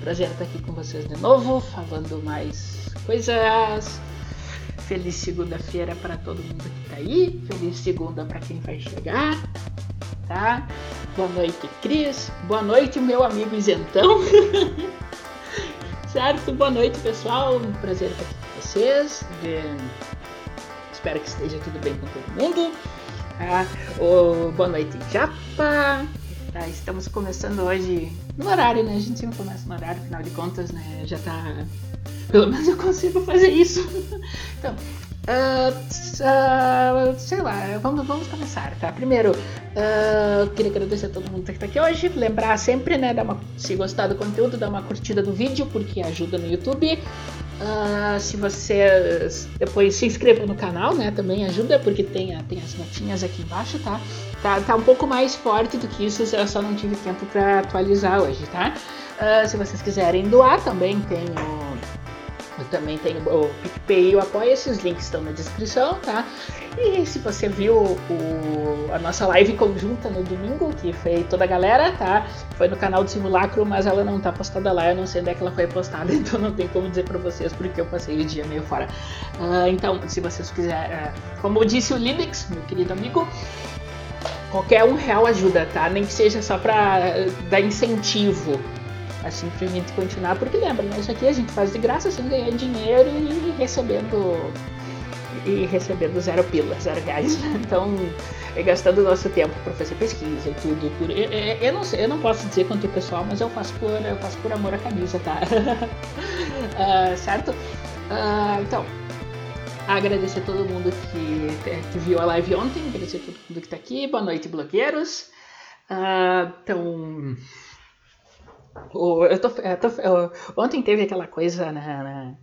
prazer estar aqui com vocês de novo, falando mais coisas. Feliz segunda-feira para todo mundo que tá aí. Feliz segunda para quem vai chegar, tá? Boa noite, Cris. Boa noite, meu amigo isentão. certo? Boa noite, pessoal. Um prazer estar aqui com vocês. Espero que esteja tudo bem com todo mundo. Tá? Oh, boa noite, Japa. Tá, estamos começando hoje no horário, né? A gente sempre começa no horário, afinal de contas, né? Já tá. Pelo menos eu consigo fazer isso. então, uh, uh, sei lá, vamos, vamos começar, tá? Primeiro, uh, queria agradecer a todo mundo que tá aqui hoje. Lembrar sempre, né? Dar uma, se gostar do conteúdo, dar uma curtida do vídeo, porque ajuda no YouTube. Uh, se você depois se inscreva no canal, né? Também ajuda, porque tem, tem as notinhas aqui embaixo, tá? tá? Tá um pouco mais forte do que isso, eu só não tive tempo para atualizar hoje, tá? Uh, se vocês quiserem doar, também tem o também tenho o PicPay e o Apoia, esses links estão na descrição, tá? E se você viu o, a nossa live conjunta no domingo, que foi toda a galera, tá? Foi no canal do Simulacro, mas ela não tá postada lá, eu não sei onde é que ela foi postada, então não tem como dizer pra vocês, porque eu passei o dia meio fora. Uh, então, se vocês quiserem, uh, como disse o Linux, meu querido amigo, qualquer um real ajuda, tá? Nem que seja só pra uh, dar incentivo assim pra gente continuar, porque lembra, né? Isso aqui a gente faz de graça sem ganhar dinheiro e recebendo e recebendo zero pila, zero reais. Então, é gastando nosso tempo para fazer pesquisa e tudo. Por, eu, eu, não sei, eu não posso dizer quanto o pessoal, mas eu faço por, eu faço por amor à camisa, tá? uh, certo? Uh, então, agradecer a todo mundo que, que, viu a live ontem, agradecer a todo mundo que está aqui. Boa noite, blogueiros. Uh, então eu tô, eu tô, eu, ontem teve aquela coisa né, né,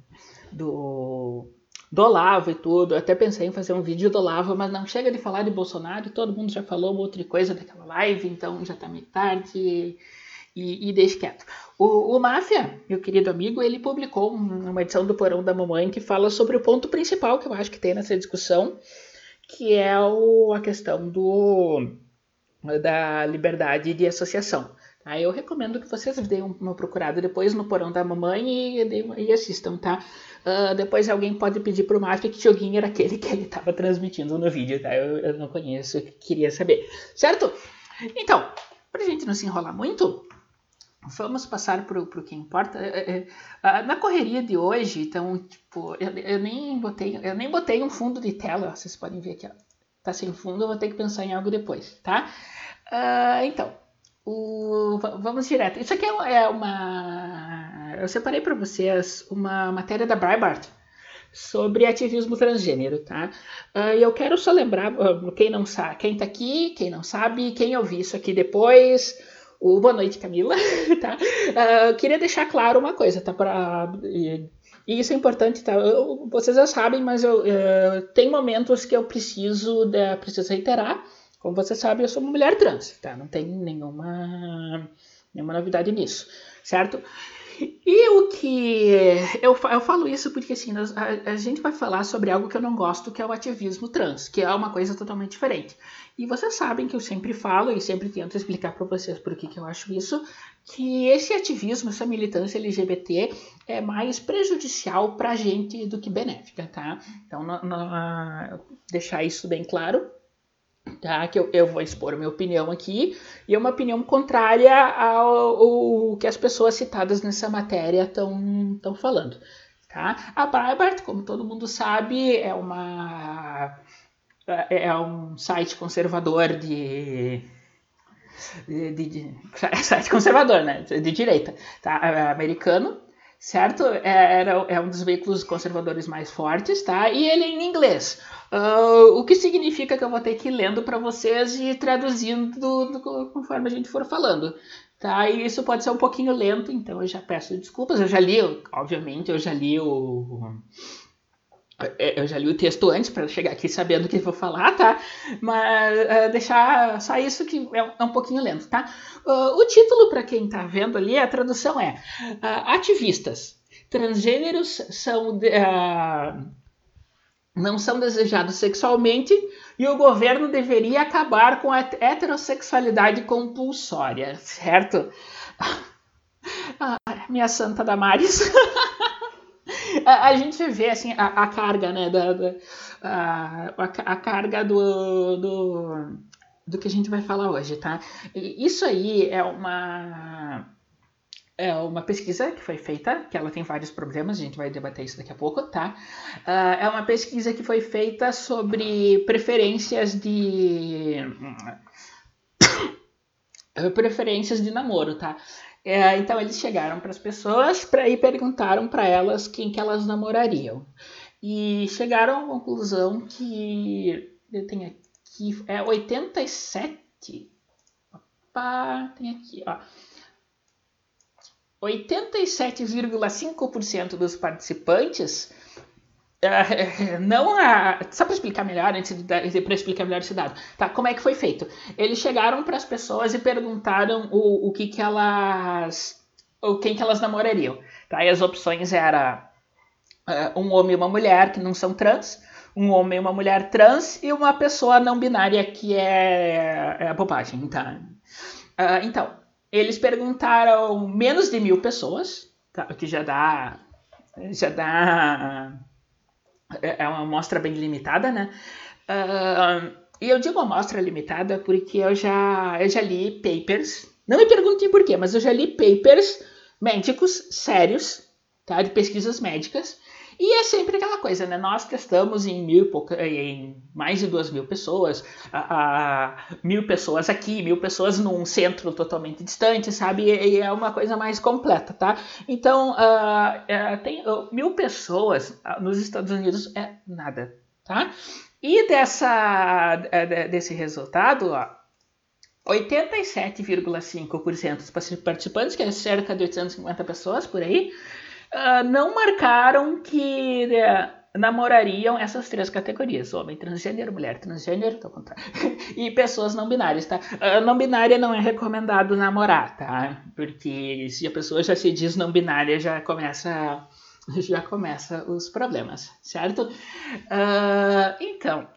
do, do Olavo e tudo. Eu até pensei em fazer um vídeo do Olavo, mas não chega de falar de Bolsonaro. Todo mundo já falou outra coisa daquela live, então já tá meio tarde e, e deixe quieto. O, o Máfia, meu querido amigo, ele publicou uma edição do Porão da Mamãe que fala sobre o ponto principal que eu acho que tem nessa discussão, que é o, a questão do, da liberdade de associação. Aí eu recomendo que vocês deem uma procurada depois no porão da mamãe e, e assistam, tá? Uh, depois alguém pode pedir pro Mafia que joguinho era aquele que ele estava transmitindo no vídeo, tá? Eu, eu não conheço, queria saber, certo? Então, pra gente não se enrolar muito, vamos passar pro, pro que importa. É, é, é, na correria de hoje, então, tipo, eu, eu, nem botei, eu nem botei um fundo de tela, vocês podem ver aqui, ó. Tá sem fundo, eu vou ter que pensar em algo depois, tá? Uh, então, o, vamos direto. Isso aqui é, é uma. Eu separei para vocês uma matéria da Breitbart sobre ativismo transgênero, tá? Uh, e eu quero só lembrar, uh, quem não sabe, quem tá aqui, quem não sabe, quem ouviu isso aqui depois, o Boa Noite Camila, tá? Uh, queria deixar claro uma coisa, tá? Pra, e, isso é importante, tá? Eu, vocês já sabem, mas eu, tem momentos que eu preciso, de, preciso reiterar como você sabe, eu sou uma mulher trans, tá? Não tem nenhuma, nenhuma novidade nisso, certo? E o que. Eu, eu falo isso porque assim, a, a, gente vai falar sobre algo que eu não gosto, que é o ativismo trans, que é uma coisa totalmente diferente. E vocês sabem que eu sempre falo e sempre tento explicar para vocês por que, que eu acho isso, que esse ativismo, essa militância LGBT é mais prejudicial para a gente do que benéfica, tá? Então, no, deixar isso bem claro tá? Que eu, eu vou expor minha opinião aqui e é uma opinião contrária ao, ao que as pessoas citadas nessa matéria estão falando, tá? A Breitbart, como todo mundo sabe, é uma é, é um site conservador de de, de, de, site conservador, né? De direita, tá? É americano, certo? É, era, é um dos veículos conservadores mais fortes, tá? E ele é em inglês. Uh, o que significa que eu vou ter que ir lendo para vocês e traduzindo do, do, conforme a gente for falando. Tá? E isso pode ser um pouquinho lento, então eu já peço desculpas. Eu já li, obviamente, eu já li o. Eu já li o texto antes para chegar aqui sabendo o que vou falar, tá? Mas uh, deixar só isso que é, é um pouquinho lento, tá? Uh, o título, para quem tá vendo ali, a tradução é Ativistas. Transgêneros são não são desejados sexualmente e o governo deveria acabar com a heterossexualidade compulsória, certo? Ah, minha santa Damares. a, a, gente vê assim a, a carga, né, da, da a, a, carga do, do, do que a gente vai falar hoje, tá? Isso aí é uma é uma pesquisa que foi feita, que ela tem vários problemas, a gente vai debater isso daqui a pouco, tá? Uh, é uma pesquisa que foi feita sobre preferências de. preferências de namoro, tá? É, então eles chegaram para as pessoas pra, e perguntaram para elas quem que elas namorariam. E chegaram à conclusão que. Eu tenho aqui. É 87. Opa, tem aqui, ó. 87,5% dos participantes Uh, não a. Só para explicar melhor, antes de, para explicar melhor esse dado, tá? Como é que foi feito? Eles chegaram para as pessoas e perguntaram o, o que, que elas. O quem que elas namorariam. Tá? E as opções eram uh, um homem e uma mulher que não são trans, um homem e uma mulher trans e uma pessoa não binária que é, é a bobagem, tá? Uh, então, eles perguntaram menos de mil pessoas, tá? o que já dá. Já dá. É, é uma amostra bem limitada, né? Uh, e eu digo amostra limitada porque eu já, eu já li papers. Não me perguntem por quê, mas eu já li papers médicos sérios, tá? De pesquisas médicas, e é sempre aquela coisa, né? Nós testamos em mil em mais de duas mil pessoas, a, a, mil pessoas aqui, mil pessoas num centro totalmente distante, sabe? E, e é uma coisa mais completa, tá? Então, uh, tem uh, mil pessoas nos Estados Unidos é nada, tá? E dessa, desse resultado, ó, 87,5% dos participantes, que é cerca de 850 pessoas por aí, uh, não marcaram que uh, namorariam essas três categorias: homem transgênero, mulher transgênero, contrário, e pessoas não binárias, tá? Uh, não binária não é recomendado namorar, tá? Porque se a pessoa já se diz não binária, já começa já começa os problemas, certo? Uh, então,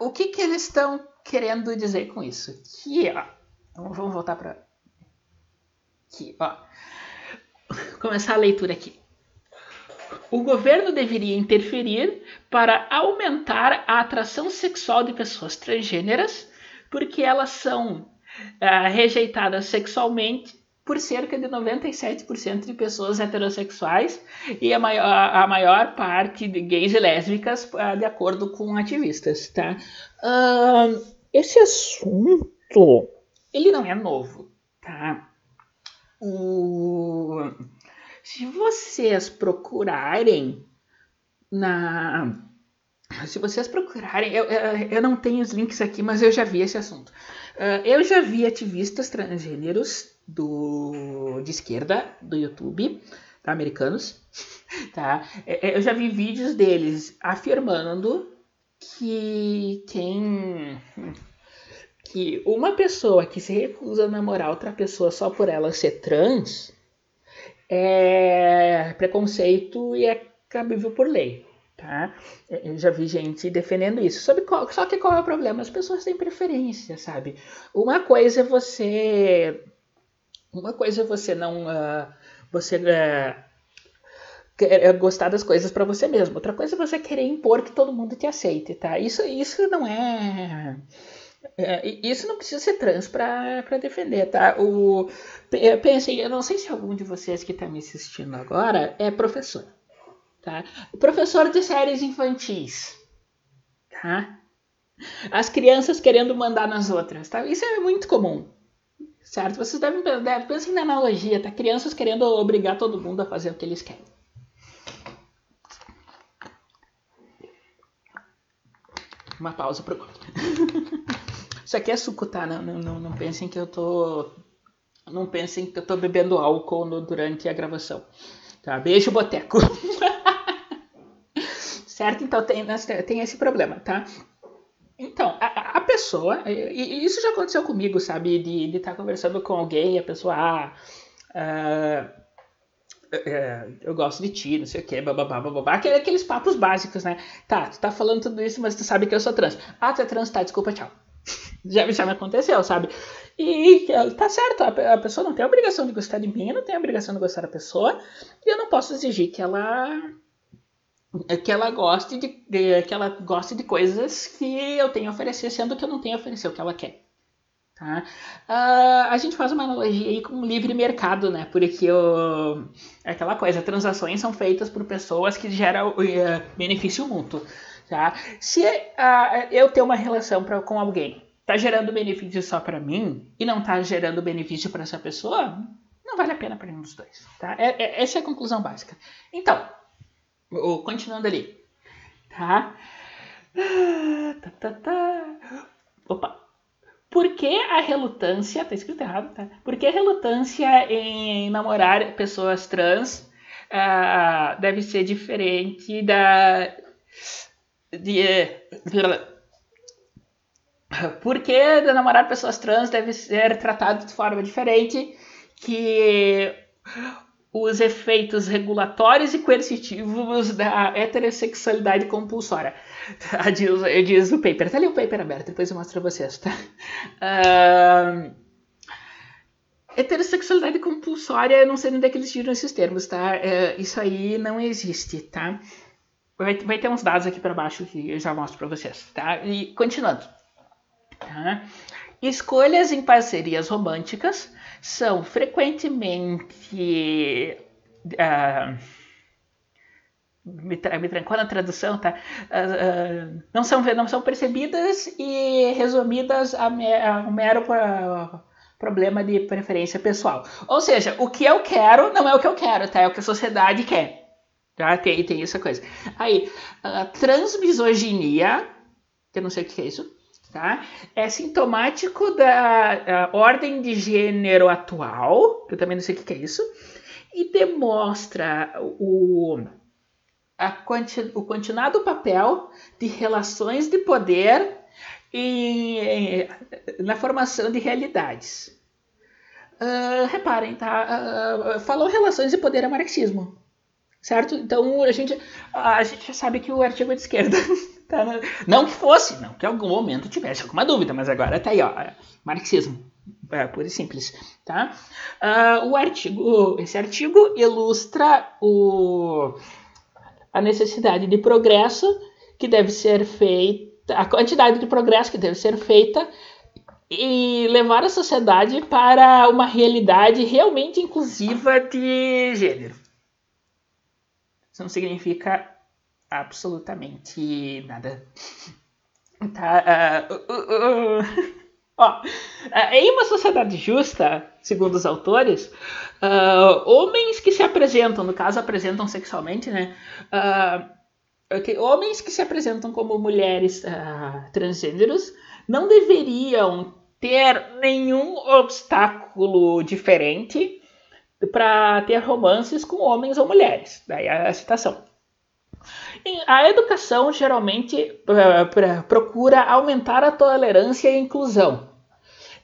o que, que eles estão querendo dizer com isso? Que, ó, vamos voltar para aqui, ó começar a leitura aqui. O governo deveria interferir para aumentar a atração sexual de pessoas transgêneras, porque elas são uh, rejeitadas sexualmente por cerca de 97% de pessoas heterossexuais e a maior, a maior parte de gays e lésbicas, uh, de acordo com ativistas. Tá? Uh, esse assunto ele não é novo. Tá? O... Se vocês procurarem na. Se vocês procurarem, eu, eu não tenho os links aqui, mas eu já vi esse assunto. Uh, eu já vi ativistas transgêneros do, de esquerda do YouTube, tá, americanos, tá? É, é, eu já vi vídeos deles afirmando que quem que uma pessoa que se recusa a namorar outra pessoa só por ela ser trans é preconceito e é cabível por lei. Tá? Eu já vi gente defendendo isso. Sobre qual, só que qual é o problema? As pessoas têm preferência, sabe? Uma coisa é você. Uma coisa é você não. Uh, você. Uh, gostar das coisas para você mesmo. Outra coisa é você querer impor que todo mundo te aceite, tá? Isso, isso não é é, isso não precisa ser trans para defender, tá? O, pensei, eu não sei se algum de vocês que está me assistindo agora é professor, tá? Professor de séries infantis, tá? As crianças querendo mandar nas outras, tá? Isso é muito comum, certo? Vocês devem, devem pensar na analogia, tá? Crianças querendo obrigar todo mundo a fazer o que eles querem. Uma pausa pro Isso aqui é suco, tá? Não, não, não, pensem que eu tô. Não pensem que eu tô bebendo álcool no, durante a gravação. Tá? Beijo, boteco. certo? Então tem, tem esse problema, tá? Então, a, a pessoa, e, isso já aconteceu comigo, sabe? De estar tá conversando com alguém e a pessoa, ah, uh, é, eu gosto de ti, não sei o que, bababá, bababá. Aqueles papos básicos, né? Tá, tu tá falando tudo isso, mas tu sabe que eu sou trans. Ah, tu é trans, tá, desculpa, tchau. Já, já me aconteceu, sabe? E tá certo, a, a pessoa não tem a obrigação de gostar de mim, não tem a obrigação de gostar da pessoa, e eu não posso exigir que ela que ela goste de, de, que ela goste de coisas que eu tenho a oferecer, sendo que eu não tenho a oferecer o que ela quer. Tá? Uh, a gente faz uma analogia aí com o livre mercado, né? Porque o, é aquela coisa, transações são feitas por pessoas que geram uh, benefício mútuo. Tá? Se uh, eu tenho uma relação pra, com alguém, tá gerando benefício só para mim e não tá gerando benefício para essa pessoa, não vale a pena para nenhum dos dois. Tá? É, é, essa é a conclusão básica. Então, continuando ali. Tá? tá, tá, tá. Opa, por que a relutância, tá escrito errado, tá? Por que a relutância em namorar pessoas trans uh, deve ser diferente da. De, por que namorar pessoas trans deve ser tratado de forma diferente que os efeitos regulatórios e coercitivos da heterossexualidade compulsória. Diz, diz o paper. Tá ali o paper aberto, depois eu mostro pra vocês, tá? Uh, heterossexualidade compulsória, eu não sei onde é que eles tiram esses termos, tá? Uh, isso aí não existe, tá? Vai, vai ter uns dados aqui para baixo que eu já mostro para vocês, tá? E continuando. Tá? Escolhas em parcerias românticas são frequentemente. Uh, me, tra me trancou na tradução, tá? Uh, uh, não, são, não são percebidas e resumidas a, me, a um mero problema de preferência pessoal. Ou seja, o que eu quero não é o que eu quero, tá? É o que a sociedade quer. Tá? Tem, tem essa coisa. Aí, transmisoginia, que eu não sei o que é isso, tá? É sintomático da ordem de gênero atual, eu também não sei o que é isso, e demonstra o, quanti, o continuado papel de relações de poder em, na formação de realidades. Uh, reparem, tá? Uh, falou relações de poder é marxismo, certo? Então a gente, a gente já sabe que o artigo é de esquerda. Tá, não que fosse, não que em algum momento tivesse alguma dúvida, mas agora tá aí, ó, marxismo, é, puro e simples, tá? Uh, o artigo, esse artigo ilustra o, a necessidade de progresso que deve ser feita, a quantidade de progresso que deve ser feita e levar a sociedade para uma realidade realmente inclusiva de gênero. Isso não significa absolutamente nada. Tá, uh, uh, uh, ó, em uma sociedade justa, segundo os autores, homens que se apresentam, no caso apresentam sexualmente, né? Okay, homens que se apresentam como mulheres transgêneros não deveriam ter nenhum obstáculo diferente para ter romances com homens ou mulheres. Daí a citação. A educação geralmente uh, procura aumentar a tolerância e a inclusão,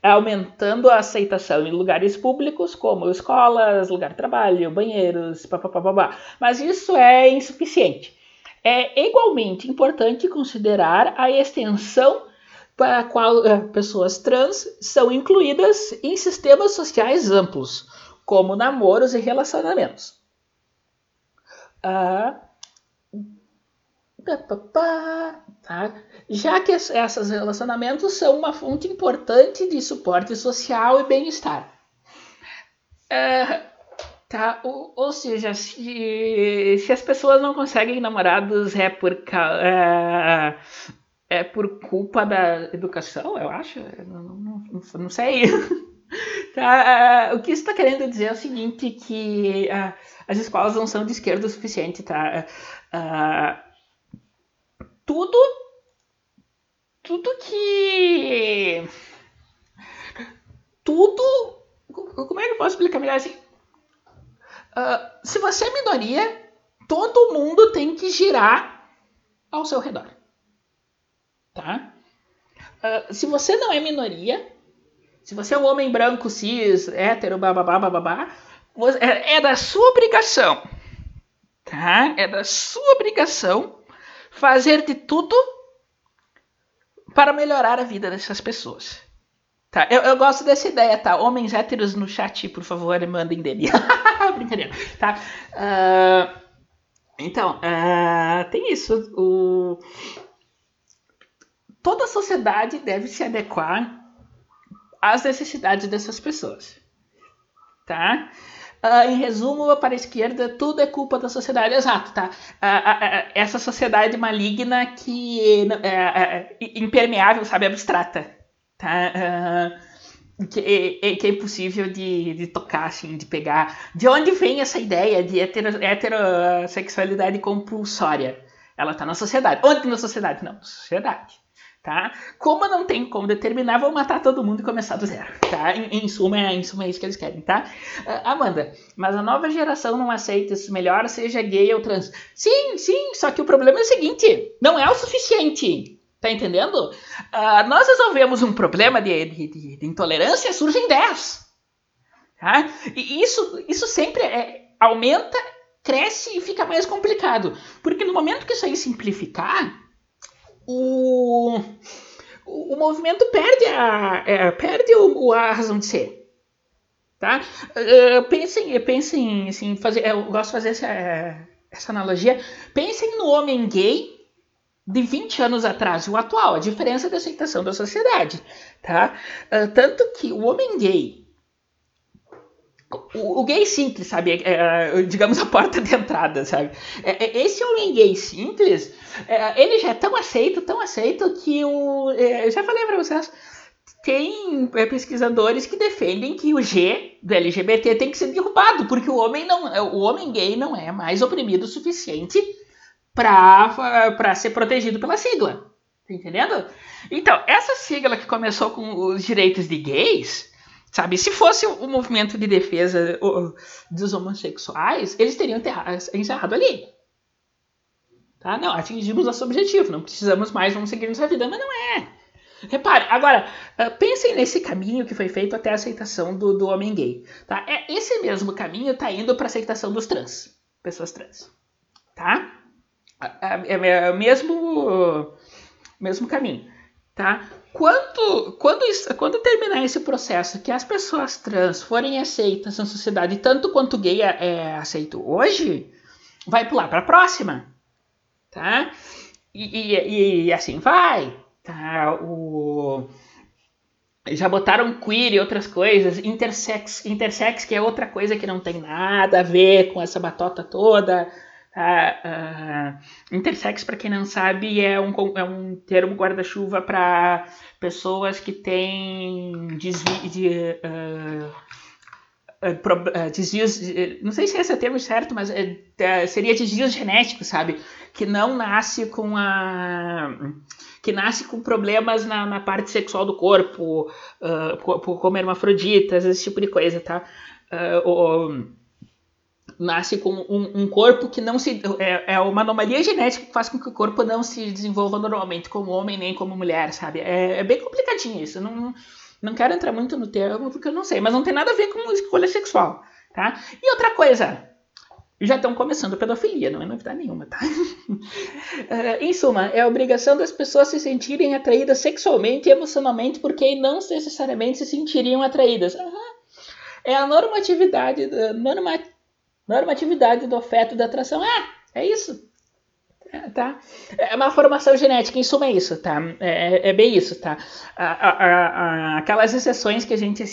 aumentando a aceitação em lugares públicos como escolas, lugar de trabalho, banheiros, papapá. Mas isso é insuficiente. É igualmente importante considerar a extensão para a qual uh, pessoas trans são incluídas em sistemas sociais amplos, como namoros e relacionamentos. Uh, Tá? Já que esses relacionamentos são uma fonte importante de suporte social e bem-estar. É, tá? Ou, ou, seja, se, se as pessoas não conseguem namorados é por, é, é por culpa da educação, eu acho. Não, não, não, não sei. Tá, uh, o que está querendo dizer é o seguinte, que uh, as escolas não são de esquerda o suficiente, tá? Uh, tudo tudo que tudo como é que eu posso explicar melhor assim uh, se você é minoria todo mundo tem que girar ao seu redor tá uh, se você não é minoria se você é um homem branco cis hétero bababá bababá é, é da sua obrigação, tá? É da sua obrigação fazer de tudo para melhorar a vida dessas pessoas. Tá, eu, eu gosto dessa ideia, tá? Homens héteros no chat, por favor, mandem dele. Brincadeira, tá? Uh, então, uh, tem isso. O... Toda sociedade deve se adequar às necessidades dessas pessoas. Tá? Uh, em resumo, para a esquerda, tudo é culpa da sociedade. Exato, tá? Uh, uh, essa sociedade maligna que é impermeável, sabe, abstrata, tá? Que é, que, é impossível de, de tocar, assim, de pegar. De onde vem essa ideia de hetero, heterossexualidade compulsória? Ela está na sociedade. Onde na sociedade? Não, na sociedade tá? Como não tem como determinar, vão matar todo mundo e começar do zero, tá? Em, em, suma, em suma é isso que eles querem, tá? Uh, Amanda, mas a nova geração não aceita isso melhor, seja gay ou trans. Sim, sim, só que o problema é o seguinte, não é o suficiente, tá entendendo? Uh, nós resolvemos um problema de, de, de, de intolerância, surgem 10, tá? E isso, isso sempre é, aumenta, cresce e fica mais complicado, porque no momento que isso aí simplificar, o, o movimento perde a, é, perde o, a razão de ser. Tá? Uh, pensem, pensem assim, fazer, eu gosto de fazer essa, essa analogia. Pensem no homem gay de 20 anos atrás e o atual, a diferença da aceitação da sociedade. Tá? Uh, tanto que o homem gay o, o, gay simples, sabe? É, é, digamos a porta de entrada, sabe? É, é esse homem gay simples, é, ele já é tão aceito, tão aceito que o. É, eu já falei para vocês. Tem pesquisadores que defendem que o G do LGBT tem que ser derrubado, porque o homem não, o homem gay não é mais oprimido o suficiente para ser protegido pela sigla. Tá entendendo? Então, essa sigla que começou com os direitos de gays, Sabe, se fosse o movimento de defesa dos homossexuais, eles teriam encerrado ali. Tá? Não, atingimos nosso objetivo, não precisamos mais, vamos seguir nossa vida, mas não é. Repare, agora, uh, pensem nesse caminho que foi feito até a aceitação do, do homem gay. Tá? É, esse mesmo caminho está indo para a aceitação dos trans, pessoas trans. Tá? É, é, é o mesmo, mesmo caminho. Tá? Quando, quando, isso, quando terminar esse processo, que as pessoas trans forem aceitas na sociedade tanto quanto gay é, é aceito hoje, vai pular para a próxima, tá? E, e, e, assim vai, tá? O, já botaram queer e outras coisas, intersex, intersex que é outra coisa que não tem nada a ver com essa batota toda, Uh, intersex, para quem não sabe, é um, é um termo guarda-chuva para pessoas que têm desvio de, uh, uh, desvios, não sei se esse é o termo certo, mas é, seria desvios genéticos, sabe? Que não nasce com a que nasce com problemas na, na parte sexual do corpo, como hermafroditas, esse tipo de coisa, tá? ou, nasce com um, um, corpo que não se. É, é, uma anomalia genética que faz com que o corpo não se desenvolva normalmente como homem nem como mulher, sabe? É, é bem complicadinho isso. Não, não quero entrar muito no termo porque eu não sei, mas não tem nada a ver com escolha sexual, tá? E outra coisa. Já estão começando a pedofilia, não é novidade nenhuma, tá? uh, em suma, é a obrigação das pessoas se sentirem atraídas sexualmente e emocionalmente porque não necessariamente se sentiriam atraídas. Uhum. É a normatividade, norma, Normatividade do afeto da atração. Ah, é isso. É, tá? É uma formação genética, em suma é isso, tá? É, é bem isso, tá? aquelas exceções que a gente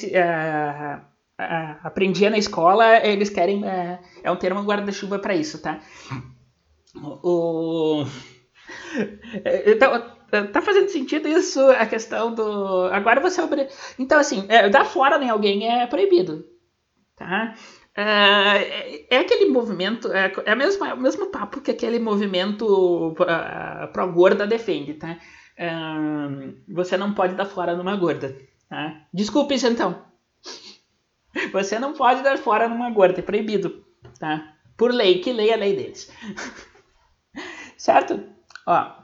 aprendia na escola, eles querem. É, é um termo guarda-chuva para isso, tá? O. Então, tá fazendo sentido isso, a questão do. Agora você. Então, assim, é, dar fora em alguém é proibido. Tá? É, é, aquele movimento, é, é, mesmo, é o mesmo papo que aquele movimento uh, pró-gorda defende, tá? Uh, você não pode dar fora numa gorda, tá? Desculpe então. Você não pode dar fora numa gorda, é proibido, tá? Por lei, que lei é a lei deles. certo? Ó.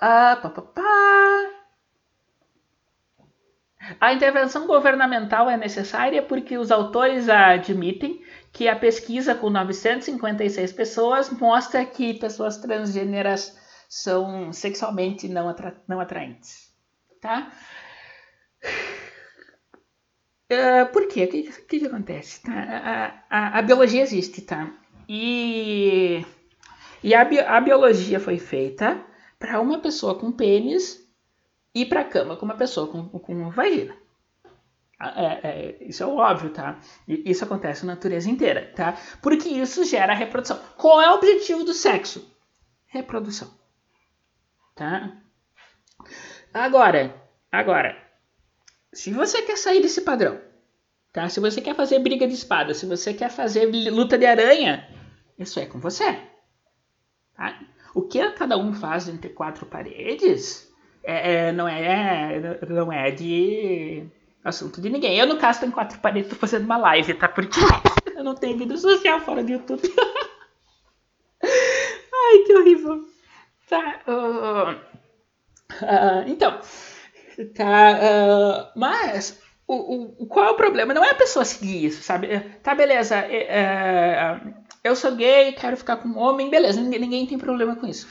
Ah, pá, pá, pá. A intervenção governamental é necessária porque os autores admitem que a pesquisa com 956 pessoas mostra que pessoas transgêneras são sexualmente não, atra não atraentes. Tá? Uh, por quê? O que, que, que acontece? Tá? A, a, a, biologia existe, tá? E, e a, bi a biologia foi feita para uma pessoa com pênis ir para a cama com uma pessoa com, com vagina. É, é, isso é óbvio, tá? Isso acontece na natureza inteira, tá? Porque isso gera reprodução. Qual é o objetivo do sexo? Reprodução, tá? Agora, agora, se você quer sair desse padrão, tá? Se você quer fazer briga de espada, se você quer fazer luta de aranha, isso é com você, tá? O que cada um faz entre quatro paredes é, é, não é não é de assunto de ninguém. Eu, no caso, tenho quatro paredes, tô fazendo uma live, tá? Porque eu não tenho vida social fora do YouTube. Ai, que horrível. Tá. Uh, uh, então, tá. Uh, mas o, o, qual é o problema? Não é a pessoa seguir isso, sabe? Tá, beleza. É, é, eu sou gay, quero ficar com um homem, beleza. Ninguém, ninguém tem problema com isso.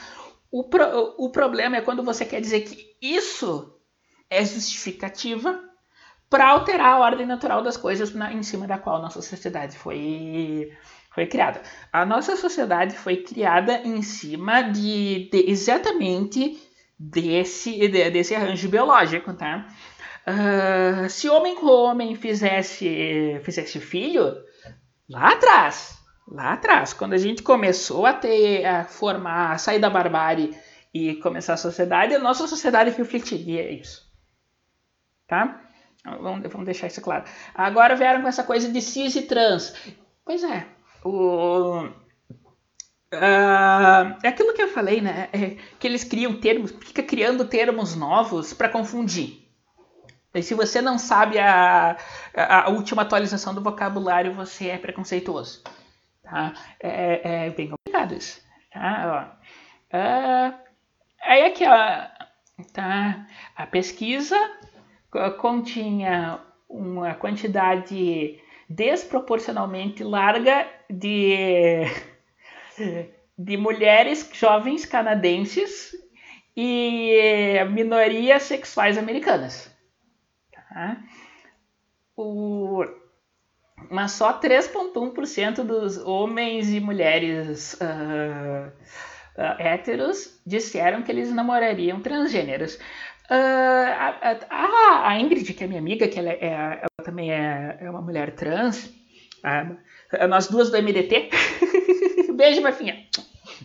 O, pro, o problema é quando você quer dizer que isso é justificativa para alterar a ordem natural das coisas na, em cima da qual nossa sociedade foi, foi criada. A nossa sociedade foi criada em cima de, de exatamente desse, de, desse arranjo biológico, tá? Uh, se homem com homem fizesse, fizesse filho, lá atrás, lá atrás, quando a gente começou a ter, a formar, a sair da barbárie e começar a sociedade, a nossa sociedade refletiria isso. Tá? Vamos, vamos deixar isso claro. Agora vieram com essa coisa de cis e trans. Pois é, o, uh, é aquilo que eu falei, né? É que eles criam termos, fica criando termos novos para confundir. E se você não sabe a, a, a, última atualização do vocabulário, você é preconceituoso. Tá? É, é bem complicado isso. Tá? Ó. Uh, aí aqui, ó, tá? a pesquisa continha uma quantidade desproporcionalmente larga de, de mulheres jovens canadenses e minorias sexuais americanas. Tá? O, mas só 3,1% dos homens e mulheres uh, uh, héteros disseram que eles namorariam transgêneros. Uh, a, a, a, Ingrid, que é minha amiga, que ela, é, ela também é, é, uma mulher trans, nós duas do MDT. Beijo, Marfinha.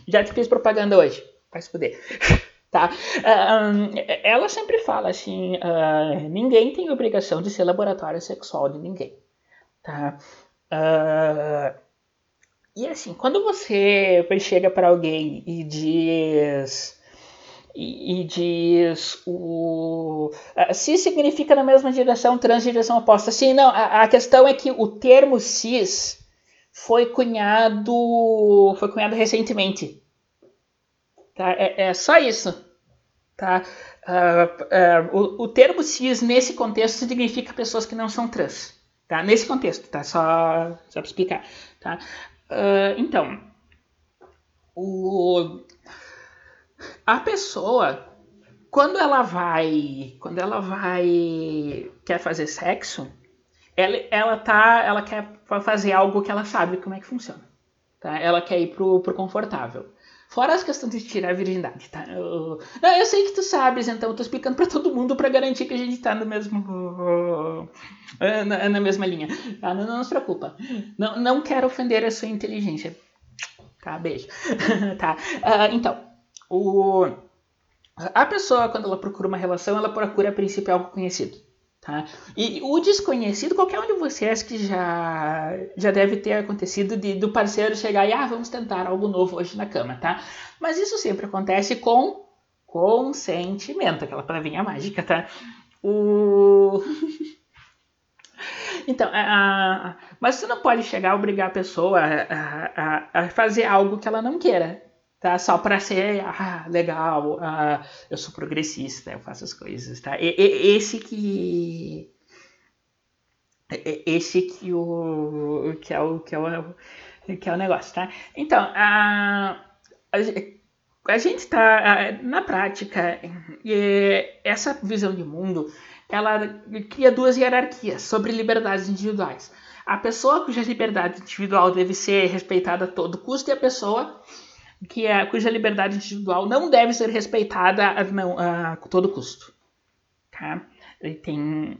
Já te fiz propaganda hoje. Vai se fuder. Tá? Uh, ela sempre fala assim: uh, ninguém tem obrigação de ser laboratório sexual de ninguém. Tá? Uh, e assim, quando você chega para alguém e diz e, e, diz o cis significa na mesma direção, trans direção oposta. Sim, não. A, a, questão é que o termo cis foi cunhado foi cunhado recentemente. Tá? É, é só isso. Tá? Uh, uh, o, o termo cis nesse contexto significa pessoas que não são trans. Tá? Nesse contexto, tá? Só, só para explicar. Tá? Uh, então, o, a pessoa, quando ela vai, quando ela vai, quer fazer sexo, ela, ela tá, ela quer fazer algo que ela sabe como é que funciona. Tá? Ela quer ir pro, pro confortável. Fora as questões de tirar a virgindade, tá? Eu, eu sei que tu sabes, então eu tô explicando para todo mundo para garantir que a gente tá no mesmo na, na mesma linha. Tá? Não, não, se preocupa. Não, não quero ofender a sua inteligência. Tá, beijo. tá. Uh, então, o a pessoa quando ela procura uma relação, ela procura a princípio algo conhecido. Tá? E o desconhecido, qualquer um de vocês que já, já deve ter acontecido de, do parceiro chegar e ah, vamos tentar algo novo hoje na cama, tá? Mas isso sempre acontece com consentimento, aquela palavrinha mágica, tá? O... então, a, mas você não pode chegar a obrigar a pessoa a, a, a fazer algo que ela não queira, tá? Só para ser, ah, legal, ah, eu sou progressista, eu faço as coisas, tá? E, e, esse que esse que o que é o que é o, que é o negócio, tá? Então, a, a, gente está na prática essa visão de mundo ela cria duas hierarquias sobre liberdades individuais. A pessoa cuja liberdade individual deve ser respeitada a todo custo e a pessoa que é, cuja liberdade individual não deve ser respeitada a, não, a todo custo. Tá? Ele tem.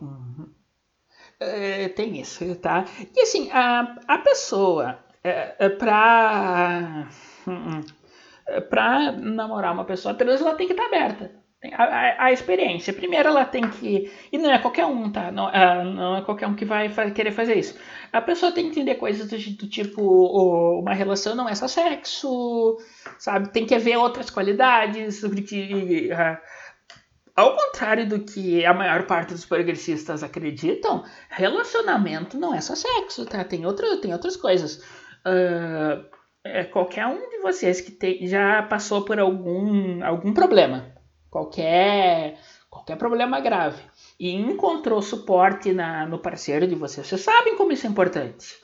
Uhum. É, tem isso, tá? E assim, a, a pessoa, é para. Uhum, é, para namorar uma pessoa trans, ela tem que estar aberta a, a, a, experiência. Primeiro ela tem que. E não é qualquer um, tá? Não, uh, não é qualquer um que vai querer fazer isso. A pessoa tem que entender coisas do, do tipo: uma relação não é só sexo, sabe? Tem que haver outras qualidades. Sobre que, uh, ao contrário do que a maior parte dos progressistas acreditam, relacionamento não é só sexo, tá? Tem, outro, tem outras coisas. Uh, é qualquer um de vocês que já passou por algum, algum problema qualquer qualquer problema grave e encontrou suporte na, no parceiro de vocês, vocês sabem como isso é importante.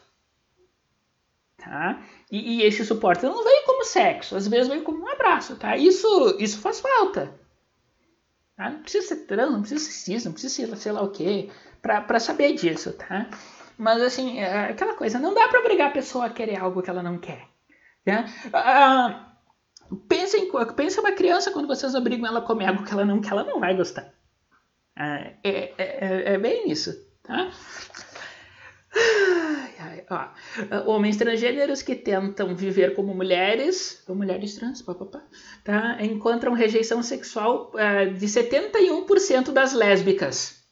Tá? E, e, esse suporte não vem como sexo, às vezes vem como um abraço, tá? Isso, isso faz falta. Tá? Não precisa ser trans, não precisa ser cis, não precisa ser sei lá o que, para saber disso, tá? Mas assim, é aquela coisa, não dá para obrigar a pessoa a querer algo que ela não quer. Tá? Ah, Pensa em pensa uma criança quando vocês obrigam ela a comer algo que ela não, que ela não vai gostar. É, é, é, é bem isso, tá? Ai, ó. Homens transgêneros que tentam viver como mulheres, ou mulheres trans, papapá, tá? encontram rejeição sexual uh, de 71% das lésbicas.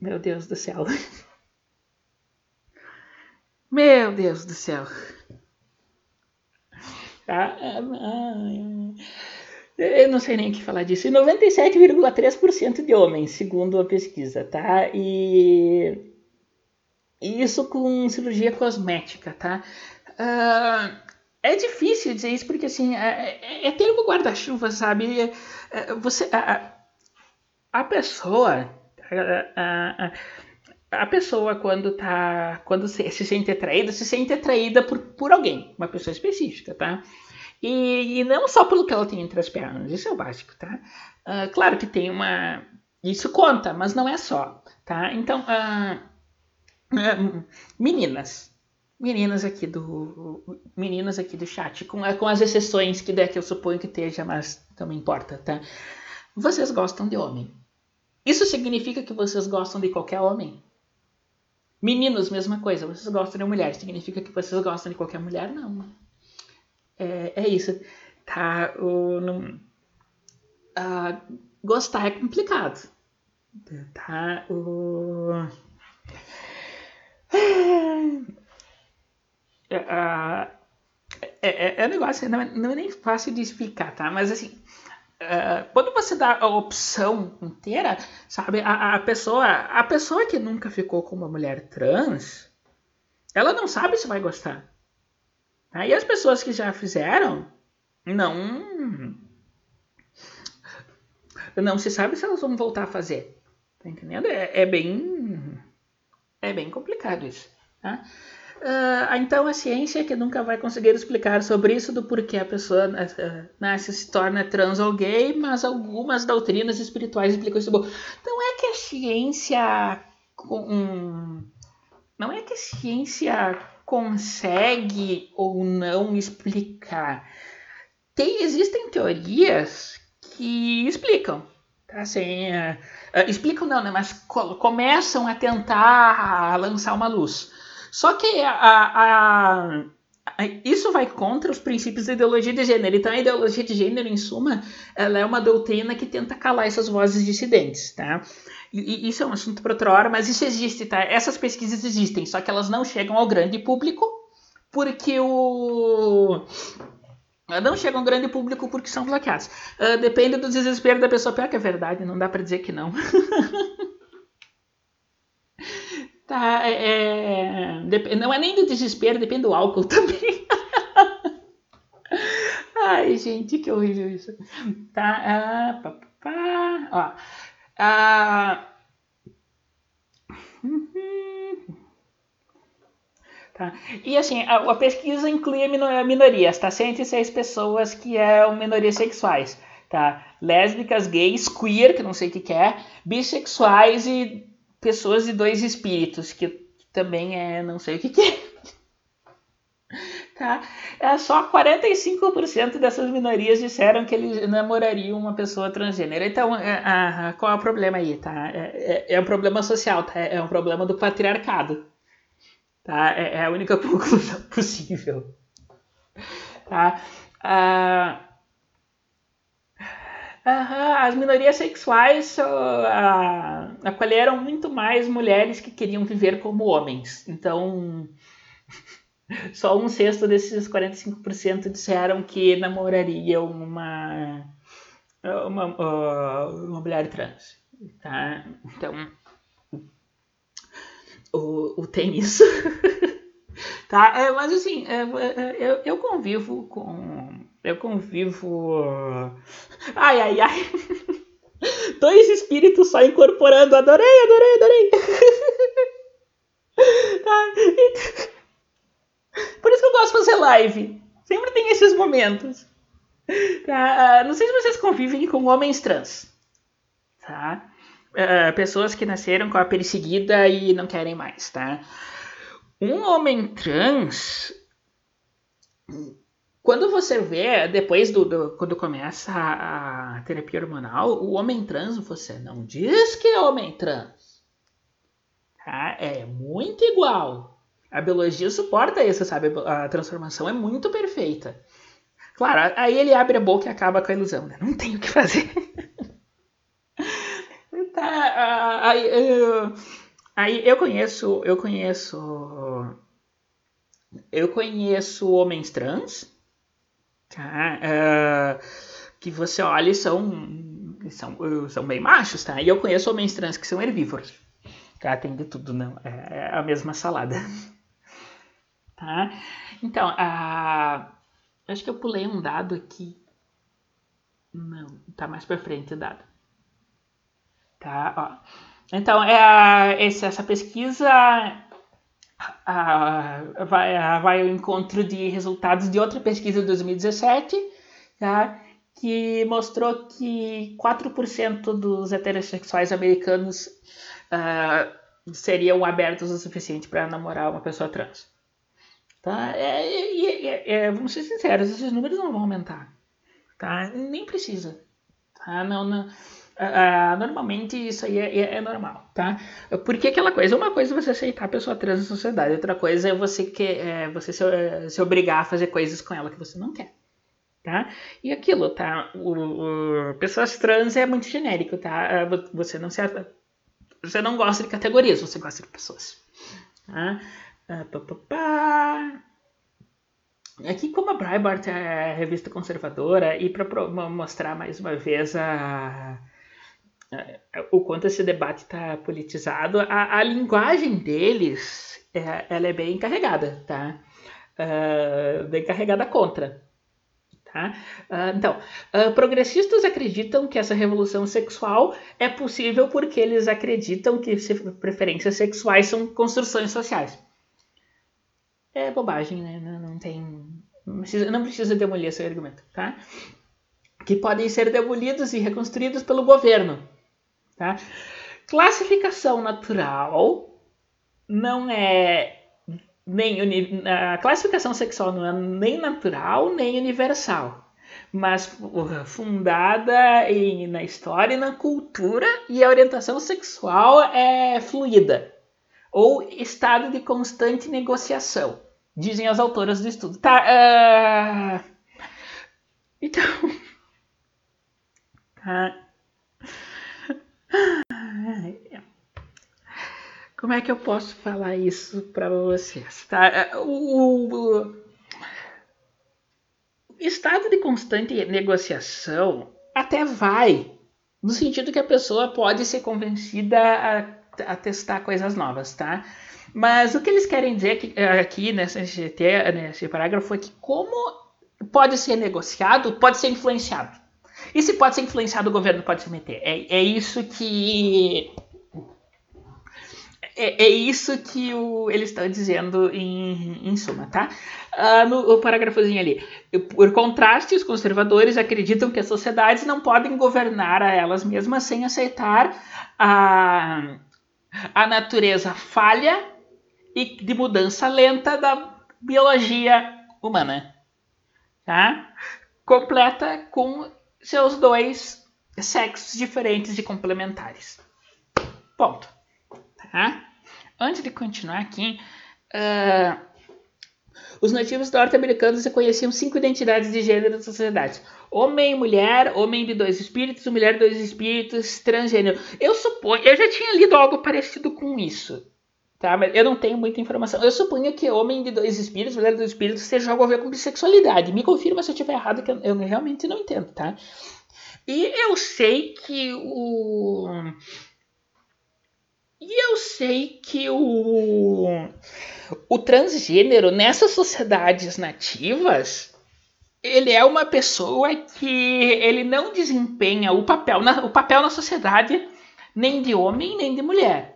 Meu Deus do céu. Meu Deus do céu. Ah, eu não sei nem o que falar disso. E 97,3% de homens, segundo a pesquisa, tá? E isso com cirurgia cosmética, tá? Uh, é difícil dizer isso porque assim é, é, é termo guarda-chuva, sabe? É, você a, a pessoa a, a, a pessoa quando tá quando se, se, sente atraída se sente atraída por, por alguém uma pessoa específica tá? E, e, não só pelo que ela tem entre as pernas isso é o básico tá? Uh, claro que tem uma isso conta mas não é só tá? Então uh, uh, meninas meninas aqui do meninas aqui do chat com, com as exceções que der que eu suponho que esteja mas também importa tá? Vocês gostam de homem. Isso significa que vocês gostam de qualquer homem Meninos, mesma coisa. Vocês gostam de mulher. Significa que vocês gostam de qualquer mulher? Não. É, é isso. Tá? O, não, gostar é complicado. Tá? O... Uh, é, é, é um negócio, não é, não é nem fácil de explicar, tá? Mas assim, Uh, quando você dá a opção inteira, sabe, a, a, pessoa, a pessoa que nunca ficou com uma mulher trans, ela não sabe se vai gostar. Aí as pessoas que já fizeram, não, não se sabe se elas vão voltar a fazer. Tá entendendo? É, é bem, é bem complicado isso. Tá? Uh, então a ciência que nunca vai conseguir explicar sobre isso do porquê a pessoa uh, nasce se torna trans ou gay, mas algumas doutrinas espirituais explicam isso. Bom, não é que a ciência com, não é que a ciência consegue ou não explicar. Tem, existem teorias que explicam. Tá? Assim, uh, explicam não, né? mas co começam a tentar lançar uma luz. Só que a, a, a, isso vai contra os princípios da ideologia de gênero. Então, a ideologia de gênero, em suma, ela é uma doutrina que tenta calar essas vozes dissidentes, tá? Isso é um assunto para outra hora, mas isso existe, tá? Essas pesquisas existem, só que elas não chegam ao grande público, porque o não chegam ao grande público porque são bloqueados. Uh, depende do desespero da pessoa. Pior que é verdade, não dá para dizer que não. Tá, é, é, não é nem do desespero, depende do álcool também. Ai, gente, que horrível isso. Tá, ah, pá, pá, ó. Ah, Tá? E assim, a, a, pesquisa inclui minorias, tá? 106 pessoas que é minorias sexuais, tá? Lésbicas, gays, queer, que não sei o que, que é, bissexuais e pessoas de dois espíritos, que também é não sei o que, que é. Tá? É só 45% dessas minorias disseram que eles namorariam uma pessoa transgênero. Então, é, a, qual é o problema aí? Tá? É, é, é um problema social, tá? é um problema do patriarcado. Tá? É, é a única conclusão possível. Tá? Ah, as minorias sexuais uh, acolheram muito mais mulheres que queriam viver como homens. Então, só um sexto desses 45% disseram que namorariam uma, uma, uh, uma mulher trans. Tá? Então, o, o tem isso. tá? É, mas assim, é, é, eu, eu convivo com. Eu convivo. Ai, ai, ai. Dois espíritos só incorporando. Adorei, adorei, adorei. tá? Por isso que eu gosto de fazer live. Sempre tem esses momentos. Tá? Não sei se vocês convivem com homens trans. Tá? uh, pessoas que nasceram com a perseguida e não querem mais, tá? Um homem trans, quando você vê, depois do, do quando começa a, a, terapia hormonal, o homem trans, você não diz que é homem trans. Tá? É muito igual. A biologia suporta isso, sabe? A transformação é muito perfeita. Claro, aí ele abre a boca e acaba com a ilusão, né? Não tem o que fazer. Tá, aí, aí eu conheço, eu conheço, eu conheço homens trans, tá? Uh, que você olha e são, são, são bem machos, tá? E eu conheço homens trans que são herbívoros, tá? Tem de tudo, não? É, é a mesma salada, tá? Então, uh, acho que eu pulei um dado aqui. Não, tá mais para frente o dado. Tá? Ó. Então, é a, essa pesquisa a, vai, a, vai ao encontro de resultados de outra pesquisa de 2017, tá? que mostrou que 4% dos heterossexuais americanos uh, seriam abertos o suficiente para namorar uma pessoa trans. Tá? É, é, é, vamos ser sinceros, esses números não vão aumentar. Tá? Nem precisa. Tá? Não, não, Uh, normalmente isso aí é, é, é, normal, tá? Porque aquela coisa, uma coisa é você aceitar a pessoa trans na sociedade, outra coisa é você, que, é, você se, se, obrigar a fazer coisas com ela que você não quer, tá? E aquilo, tá? O, o, pessoas trans é muito genérico, tá? Ah, você não se, você não gosta de categorias, você gosta de pessoas, tá? Aqui, como a Breitbart é revista conservadora, e para mostrar mais uma vez a, o quanto esse debate está politizado, a, a, linguagem deles é, ela é bem carregada, tá? Uh, bem carregada contra. Tá? Uh, então, uh, progressistas acreditam que essa revolução sexual é possível porque eles acreditam que preferências sexuais são construções sociais. É bobagem, né? Não, não tem. Não precisa, não precisa demolir esse argumento, tá? Que podem ser demolidos e reconstruídos pelo governo, Tá? Classificação natural não é nem a classificação sexual não é nem natural nem universal, mas fundada em, na história e na cultura e a orientação sexual é fluida ou estado de constante negociação, dizem as autoras do estudo. Tá? Uh... Então, tá. Como é que eu posso falar isso para vocês? Tá? É, o, o, estado de constante negociação até vai, no sentido que a pessoa pode ser convencida a a testar coisas novas, tá? Mas o que eles querem dizer aqui, aqui nesse, nesse parágrafo é que como pode ser negociado, pode ser influenciado. E se pode ser influenciado, o governo pode se meter. É, é isso que. É, é isso que o, eles estão dizendo em, em suma, tá? Ah, no o parágrafozinho ali. Por contraste, os conservadores acreditam que as sociedades não podem governar a elas mesmas sem aceitar a, a natureza falha e de mudança lenta da biologia humana. Tá? Completa com seus dois sexos diferentes e complementares. Ponto. Tá? Antes de continuar aqui, uh, os nativos norte-americanos reconheciam cinco identidades de gênero na sociedade: homem, mulher, homem de dois espíritos, mulher de dois espíritos, transgênero. Eu suponho, eu já tinha lido algo parecido com isso. Tá? Mas eu não tenho muita informação. Eu suponho que homem de dois espíritos, mulher de dois espíritos, seja algo a ver com bissexualidade. Me confirma se eu estiver errado, que eu, eu realmente não entendo, tá? E eu sei que o. E eu sei que o. O transgênero nessas sociedades nativas ele é uma pessoa que ele não desempenha o papel na, o papel na sociedade nem de homem nem de mulher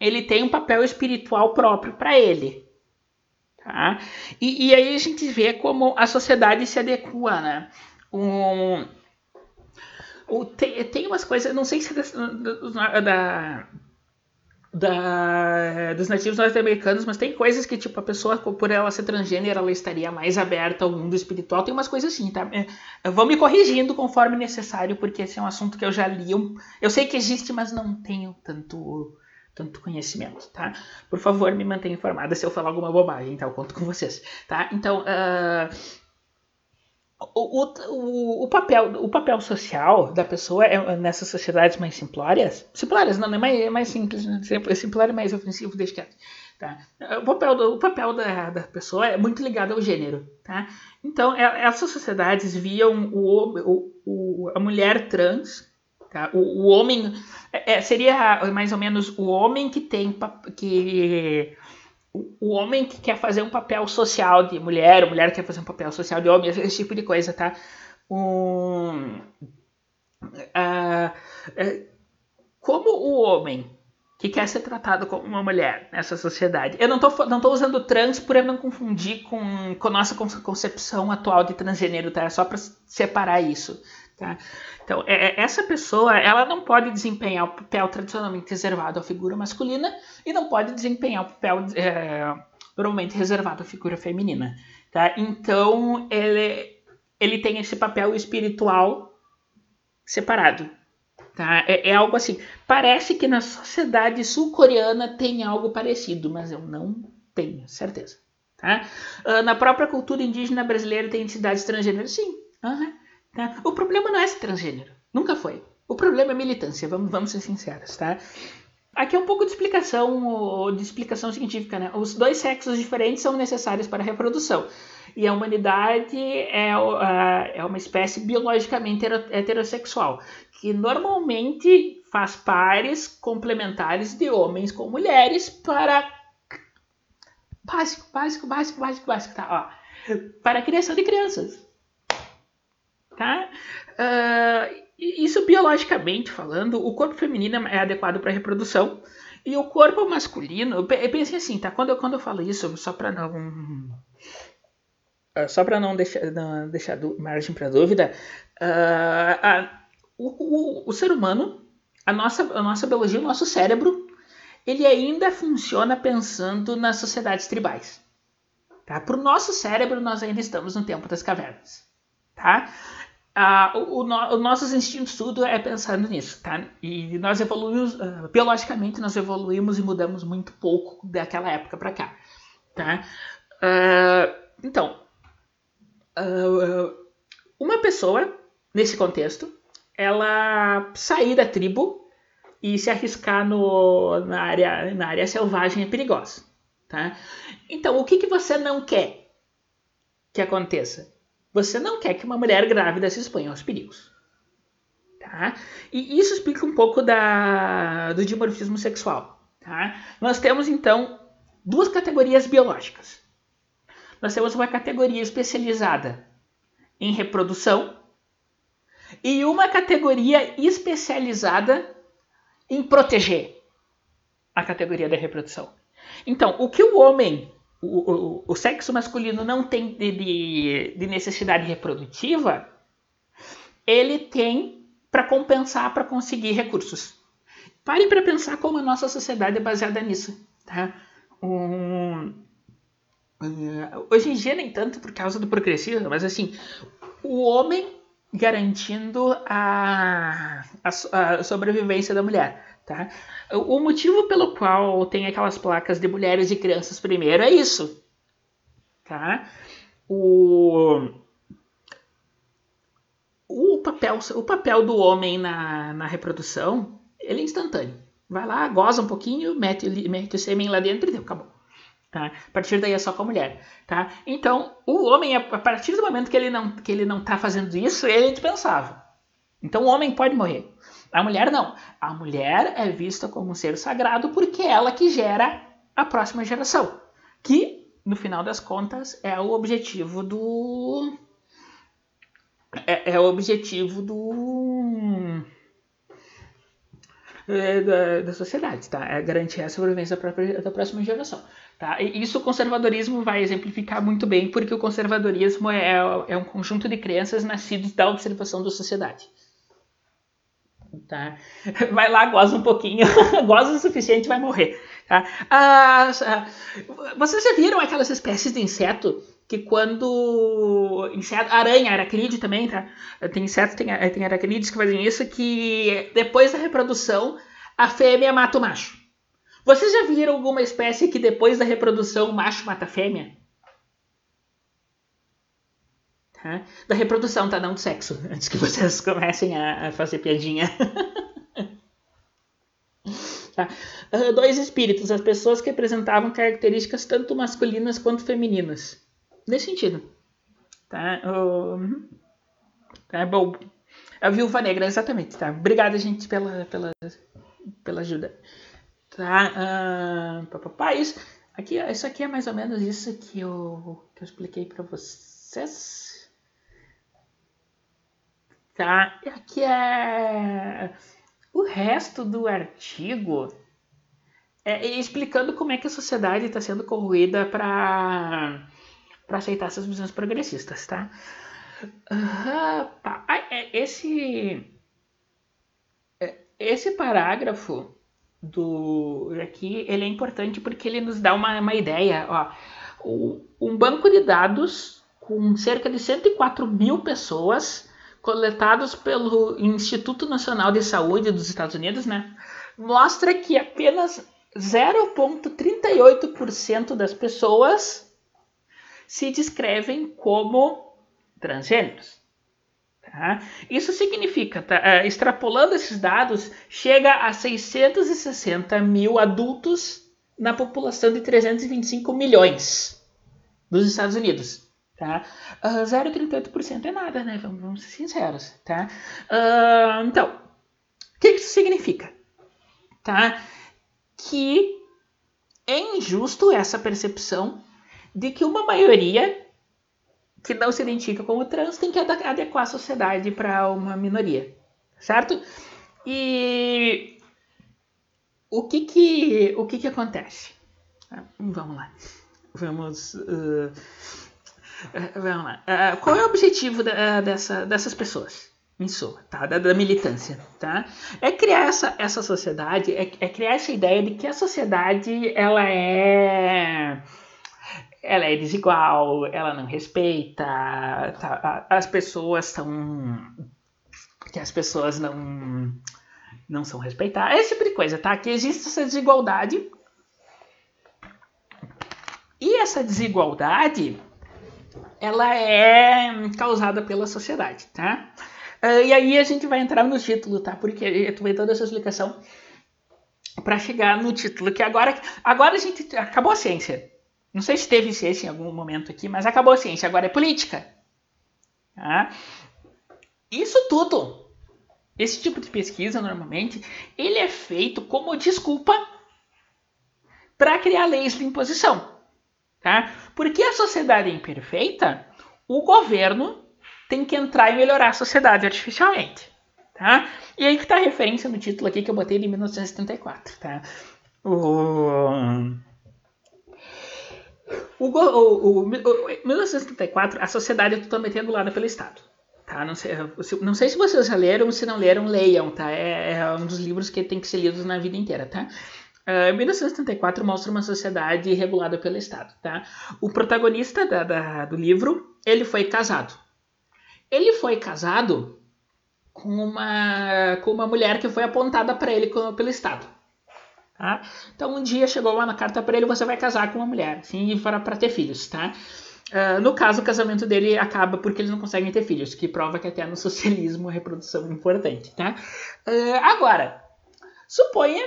ele tem um papel espiritual próprio para ele. Tá? E, e, aí a gente vê como a sociedade se adequa, né? Um, um, tem, tem umas coisas, não sei se é da, da, dos nativos norte-americanos, mas tem coisas que, tipo, a pessoa, por ela ser transgênero, ela estaria mais aberta ao mundo espiritual. Tem umas coisas assim, tá? É, eu vou me corrigindo conforme necessário, porque esse é um assunto que eu já li. Eu sei que existe, mas não tenho tanto tanto conhecimento, tá? Por favor, me mantenha informada se eu falar alguma bobagem, tá? Eu conto com vocês, tá? Então, uh, o, o, o, papel, o papel social da pessoa é, nessas sociedades mais simplórias, simplórias não, é mais, é mais simples, né? simplório é mais ofensivo, deixa quieto, tá? O papel, do, o papel da, da pessoa é muito ligado ao gênero, tá? Então, é, essas sociedades viam o, o, a mulher trans Tá? O, o homem é, é, seria mais ou menos o homem que tem que o homem que quer fazer um papel social de mulher, a mulher que quer fazer um papel social de homem, esse tipo de coisa, tá? Um, uh, uh, como o homem que quer ser tratado como uma mulher nessa sociedade. Eu não estou não tô usando trans por eu não confundir com, com a nossa concepção atual de transgênero, tá? É só para separar isso. Tá? Então, é, é, essa pessoa ela não pode desempenhar o papel tradicionalmente reservado à figura masculina e não pode desempenhar o papel é, normalmente reservado à figura feminina. Tá? Então, ele, ele tem esse papel espiritual separado. Tá? É, é algo assim. Parece que na sociedade sul-coreana tem algo parecido, mas eu não tenho certeza. Tá? Uh, na própria cultura indígena brasileira tem entidades estrangeiras? Sim. Uhum. Tá? O problema não é ser transgênero. Nunca foi. O problema é militância, vamos, vamos ser sinceros, tá? Aqui é um pouco de explicação, de explicação científica, né? Os dois sexos diferentes são necessários para a reprodução. E a humanidade é, é uma espécie biologicamente heterossexual, que normalmente faz pares complementares de homens com mulheres para. Básico, básico, básico, básico, básico, tá? Ó. Para a criação de crianças tá? Uh, isso biologicamente falando, o corpo feminino é adequado para reprodução e o corpo masculino, eu pensei assim, tá? Quando eu, quando eu falo isso, só para não ah, só para não deixar, não deixar margem para dúvida, uh, uh, o, o, o, ser humano, a nossa, a nossa biologia, o nosso cérebro, ele ainda funciona pensando nas sociedades tribais. Tá? Para o nosso cérebro, nós ainda estamos no tempo das cavernas. Tá? Ah, o, o, o, nossos instintos tudo é pensando nisso, tá? E nós evoluímos, uh, biologicamente nós evoluímos e mudamos muito pouco daquela época para cá, tá? Uh, então, uh, uma pessoa nesse contexto, ela sair da tribo e se arriscar no, na, área, na área selvagem é perigosa, tá? Então, o que, que você não quer que aconteça? Você não quer que uma mulher grávida se exponha aos perigos. Tá? E isso explica um pouco da, do dimorfismo sexual. Tá? Nós temos então duas categorias biológicas. Nós temos uma categoria especializada em reprodução e uma categoria especializada em proteger a categoria da reprodução. Então, o que o homem, o, o, sexo masculino não tem de, de, de necessidade reprodutiva, ele tem para compensar, para conseguir recursos. Parem para pensar como a nossa sociedade é baseada nisso. Tá? Um, hoje em dia, nem tanto por causa do progressismo, mas assim, o homem garantindo a, a, a sobrevivência da mulher. Tá? O motivo pelo qual tem aquelas placas de mulheres e crianças primeiro é isso. Tá? O, o, papel, o papel do homem na, na reprodução ele é instantâneo. Vai lá, goza um pouquinho, mete, mete o sêmen lá dentro e deu, acabou. Tá? A partir daí é só com a mulher. Tá? Então, o homem, a partir do momento que ele não está fazendo isso, ele é dispensável. Então, o homem pode morrer. A mulher não. A mulher é vista como um ser sagrado porque é ela que gera a próxima geração. Que, no final das contas, é o objetivo do. É, é o objetivo do. É, da, da, sociedade, tá? É garantir a sobrevivência da, própria, da próxima geração. Tá? E isso o conservadorismo vai exemplificar muito bem, porque o conservadorismo é, é um conjunto de crenças nascidos da observação da sociedade. Tá? Vai lá, goza um pouquinho, goza o suficiente vai morrer. Tá? Ah, vocês já viram aquelas espécies de inseto que quando inseto, aranha, aracnídeo também, tá? Tem insetos, tem, tem aracnídeos que fazem isso, que depois da reprodução a fêmea mata o macho. Vocês já viram alguma espécie que depois da reprodução o macho mata a fêmea? Tá? Da reprodução, tá? Não do sexo. Antes que vocês comecem a, fazer piadinha. tá? Uh, dois espíritos, as pessoas que apresentavam características tanto masculinas quanto femininas. Nesse sentido. Tá? Uh, tá bom. A viúva negra, exatamente. Tá? Obrigada, gente, pela, pela, pela ajuda. Tá? Uh, isso, aqui, isso aqui é mais ou menos isso que eu, que eu expliquei para vocês tá? Aqui é o resto do artigo é explicando como é que a sociedade está sendo corroída para para aceitar essas visões progressistas, tá? Tá. Esse é, esse parágrafo do aqui ele é importante porque ele nos dá uma, uma ideia, ó, um banco de dados com cerca de 104 mil pessoas coletados pelo Instituto Nacional de Saúde dos Estados Unidos, né, mostra que apenas 0,38% das pessoas se descrevem como transgêneros. Tá? Isso significa, tá, uh, extrapolando esses dados, chega a 660 mil adultos na população de 325 milhões dos Estados Unidos. Tá? Uh, ah, 0,38% é nada, né? Vamos, vamos, ser sinceros. Tá? Uh, então, o que isso significa? Tá? Que é injusto essa percepção de que uma maioria que não se identifica como trans tem que adequar a sociedade para uma minoria, certo? E o que que, o que, que acontece? Vamos lá. Vamos. Uh, vamos lá. Uh, qual é o objetivo da, uh, dessa, dessas pessoas? Em tá? Da, da, militância, tá? É criar essa, essa sociedade, é, é, criar essa ideia de que a sociedade, ela é... Ela é desigual, ela não respeita, tá? as pessoas são... Que as pessoas não... Não são respeitadas, esse tipo de coisa, tá? Que existe essa desigualdade e essa desigualdade ela é causada pela sociedade, tá? Uh, e aí a gente vai entrar no título, tá? Porque eu tô toda essa explicação para chegar no título, que agora, agora a gente acabou a ciência. Não sei se teve ciência em algum momento aqui, mas acabou a ciência, agora é política. Tá? Isso tudo, esse tipo de pesquisa normalmente ele é feito como desculpa para criar leis de imposição, tá? Porque a sociedade é imperfeita, o governo tem que entrar e melhorar a sociedade artificialmente, tá? E aí que está a referência no título aqui que eu botei de 1974, tá? O o, o, o, o 1974, a sociedade é totalmente regulada pelo Estado. Tá? Não, sei, não sei se vocês já leram, se não leram, leiam. Tá? É, é um dos livros que tem que ser lidos na vida inteira. Tá? Uh, 1974 mostra uma sociedade regulada pelo Estado. Tá? O protagonista da, da, do livro, ele foi casado. Ele foi casado com uma, com uma mulher que foi apontada para ele pelo Estado. Tá? Então um dia chegou na carta para ele, você vai casar com uma mulher, assim, para ter filhos, tá? Uh, no caso, o casamento dele acaba porque eles não conseguem ter filhos, que prova que até no socialismo a reprodução é importante, tá? Uh, agora, suponha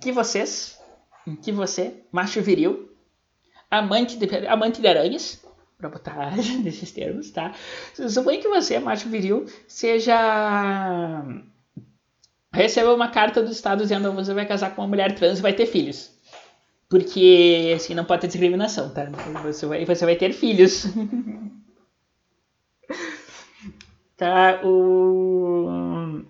que vocês, que você, macho viril, amante de, amante de aranhas, para botar nesses termos, tá? Suponha que você, macho viril, seja recebeu uma carta do Estado dizendo que você vai casar com uma mulher trans e vai ter filhos. Porque assim não pode ter discriminação, tá? Você vai, você vai ter filhos. tá, o...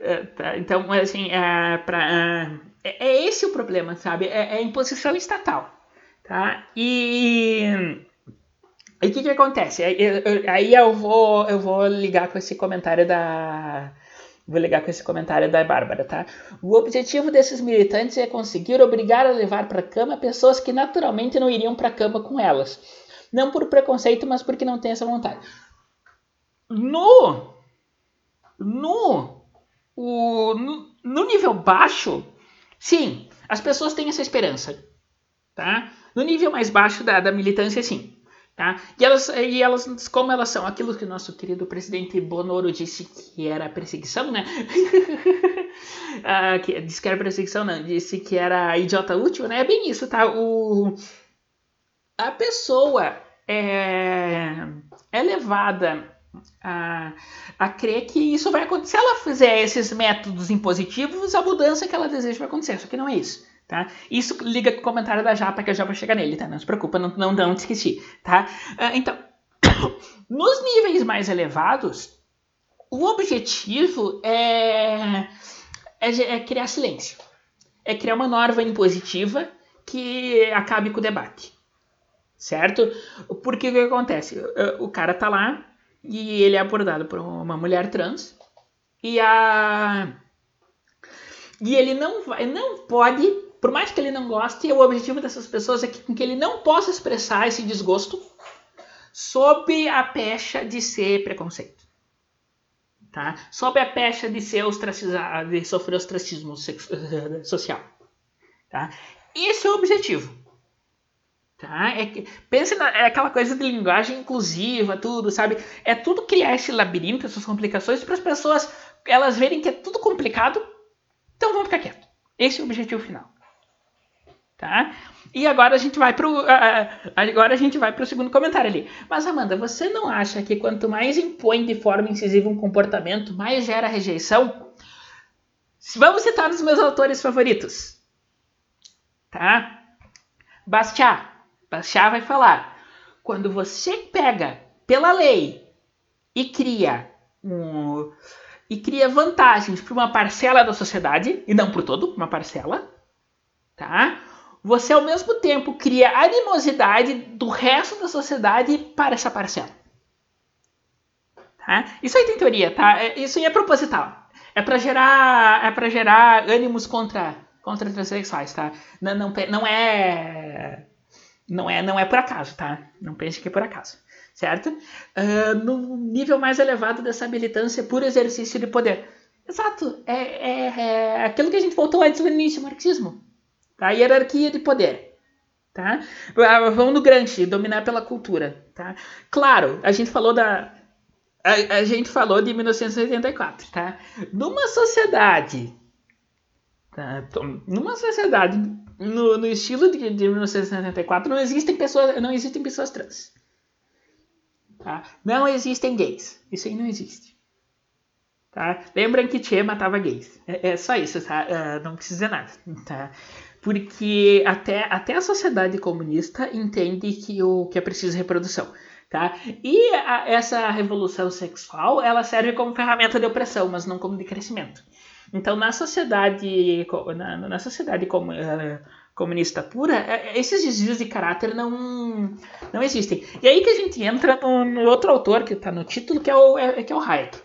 É, tá, então, assim, é, pra, é, é, esse o problema, sabe? É, é imposição estatal, tá? E... O que que acontece? Aí eu vou, eu vou ligar com esse comentário da, Vou ligar com esse comentário da Bárbara, tá? O objetivo desses militantes é conseguir obrigar a levar para a cama pessoas que naturalmente não iriam para a cama com elas. Não por preconceito, mas porque não têm essa vontade. No no, o, no, no nível baixo, sim, as pessoas têm essa esperança, tá? No nível mais baixo da, da militância, sim. Tá? E, elas, e elas, como elas são aquilo que o nosso querido presidente Bonoro disse que era perseguição, né? ah, que, disse que era perseguição, não, disse que era idiota útil, né? É bem isso, tá? O, a pessoa é, é levada a, a crer que isso vai acontecer. Se ela fizer esses métodos impositivos, a mudança que ela deseja vai acontecer. Só que não é isso. Tá? Isso liga com o comentário da Japa, que eu já vou chegar nele, tá? Não se preocupa, não, não, não esqueci, tá? Uh, então, nos níveis mais elevados, o objetivo é, é, é, criar silêncio. É criar uma norma impositiva que acabe com o debate. Certo? Porque o que acontece? O cara tá lá e ele é abordado por uma mulher trans e a e ele não vai, não pode por mais que ele não goste, o objetivo dessas pessoas é que, que ele não possa expressar esse desgosto sob a pecha de ser preconceito. Tá? Sob a pecha de ser ostracizado, de sofrer ostracismo social. Tá? Esse é o objetivo. Tá? É que, pense na, é aquela coisa de linguagem inclusiva, tudo, sabe? É tudo criar esse labirinto, essas complicações, para as pessoas elas verem que é tudo complicado, então vamos ficar quieto. Esse é o objetivo final. Tá? E agora a gente vai pro agora a gente vai pro segundo comentário ali. Mas Amanda, você não acha que quanto mais impõe de forma incisiva um comportamento, mais gera rejeição? Vamos citar os meus autores favoritos. Tá? Bastiat. Bastiat vai falar: quando você pega pela lei e cria um, e cria vantagens para uma parcela da sociedade e não para todo, uma parcela, tá? você ao mesmo tempo cria animosidade do resto da sociedade para essa parcela. Tá? Isso aí tem teoria, tá? É, isso aí é proposital. É para gerar, é para gerar ânimos contra contra transexuais, tá? Não, não, não é não é não é por acaso, tá? Não pense que é por acaso, certo? Uh, no nível mais elevado dessa militância por exercício de poder. Exato, é, é, é aquilo que a gente voltou antes no início, marxismo Tá? Hierarquia de poder. Tá? Ah, vamos no grande, dominar pela cultura. Tá? Claro, a gente falou da. A, a gente falou de 1984. Tá? Numa sociedade. Tá? Numa sociedade no, no estilo de, de 1974 não existem pessoas, não existem pessoas trans. Tá? Não existem gays. Isso aí não existe. Tá? Lembram que Tchê matava gays. É, é só isso, tá? Uh, não precisa nada. Tá? Porque até, até a sociedade comunista entende que, o, que é preciso reprodução. Tá? E a, essa revolução sexual ela serve como ferramenta de opressão, mas não como de crescimento. Então, na sociedade, na, na sociedade uh, comunista pura, é, esses desvios de caráter não, não existem. E aí que a gente entra no, no outro autor que está no título, que é o, é, que é o Hayek.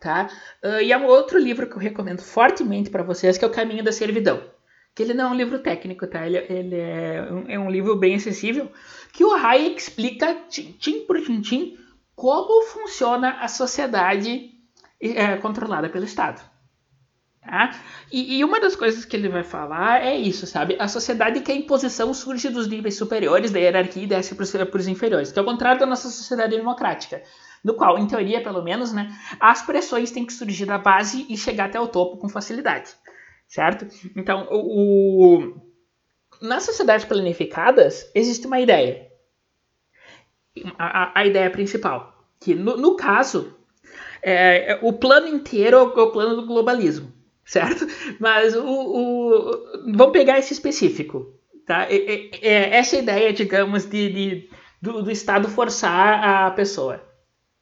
Tá? Uh, e é um outro livro que eu recomendo fortemente para vocês, que é O Caminho da Servidão. Que ele não é um livro técnico, tá? Ele, ele é, um, é um livro bem acessível, que o Hayek explica, tim por tim como funciona a sociedade é, controlada pelo Estado. Tá? E, e, uma das coisas que ele vai falar é isso, sabe? A sociedade que a imposição surge dos níveis superiores da hierarquia e desce para os inferiores, que é o contrário da nossa sociedade democrática, no qual, em teoria pelo menos, né, as pressões têm que surgir da base e chegar até o topo com facilidade, certo? Então, o, o... nas sociedades planificadas existe uma ideia, a, a, ideia principal, que no, no caso é, o plano inteiro é o plano do globalismo certo? Mas o, o, vamos pegar esse específico, tá? É, é, essa ideia, digamos, de, de do, do, Estado forçar a pessoa,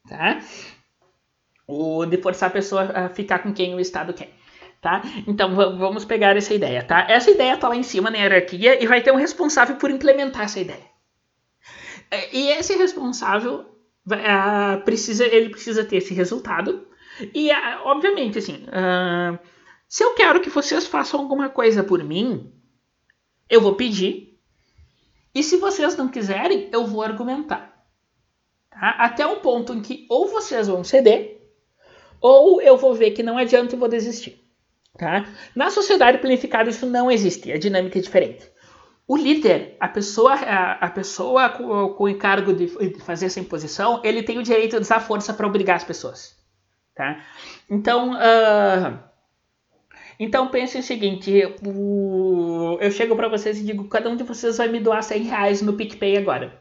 tá? O, de forçar a pessoa a ficar com quem o Estado quer. Tá? Então vamos pegar essa ideia, tá? Essa ideia está lá em cima na hierarquia e vai ter um responsável por implementar essa ideia. É, e esse responsável uh, precisa, ele precisa ter esse resultado. E uh, obviamente, assim, uh, se eu quero que vocês façam alguma coisa por mim, eu vou pedir. E se vocês não quiserem, eu vou argumentar. Tá? Até o ponto em que ou vocês vão ceder, ou eu vou ver que não adianta e vou desistir. Tá? Na sociedade planificada isso não existe, a dinâmica é diferente. O líder, a pessoa, a pessoa com, com, o encargo de, de, fazer essa imposição, ele tem o direito de usar força para obrigar as pessoas. Tá? Então, uh, então pense o seguinte, eu chego para vocês e digo, cada um de vocês vai me doar 100 reais no PicPay agora.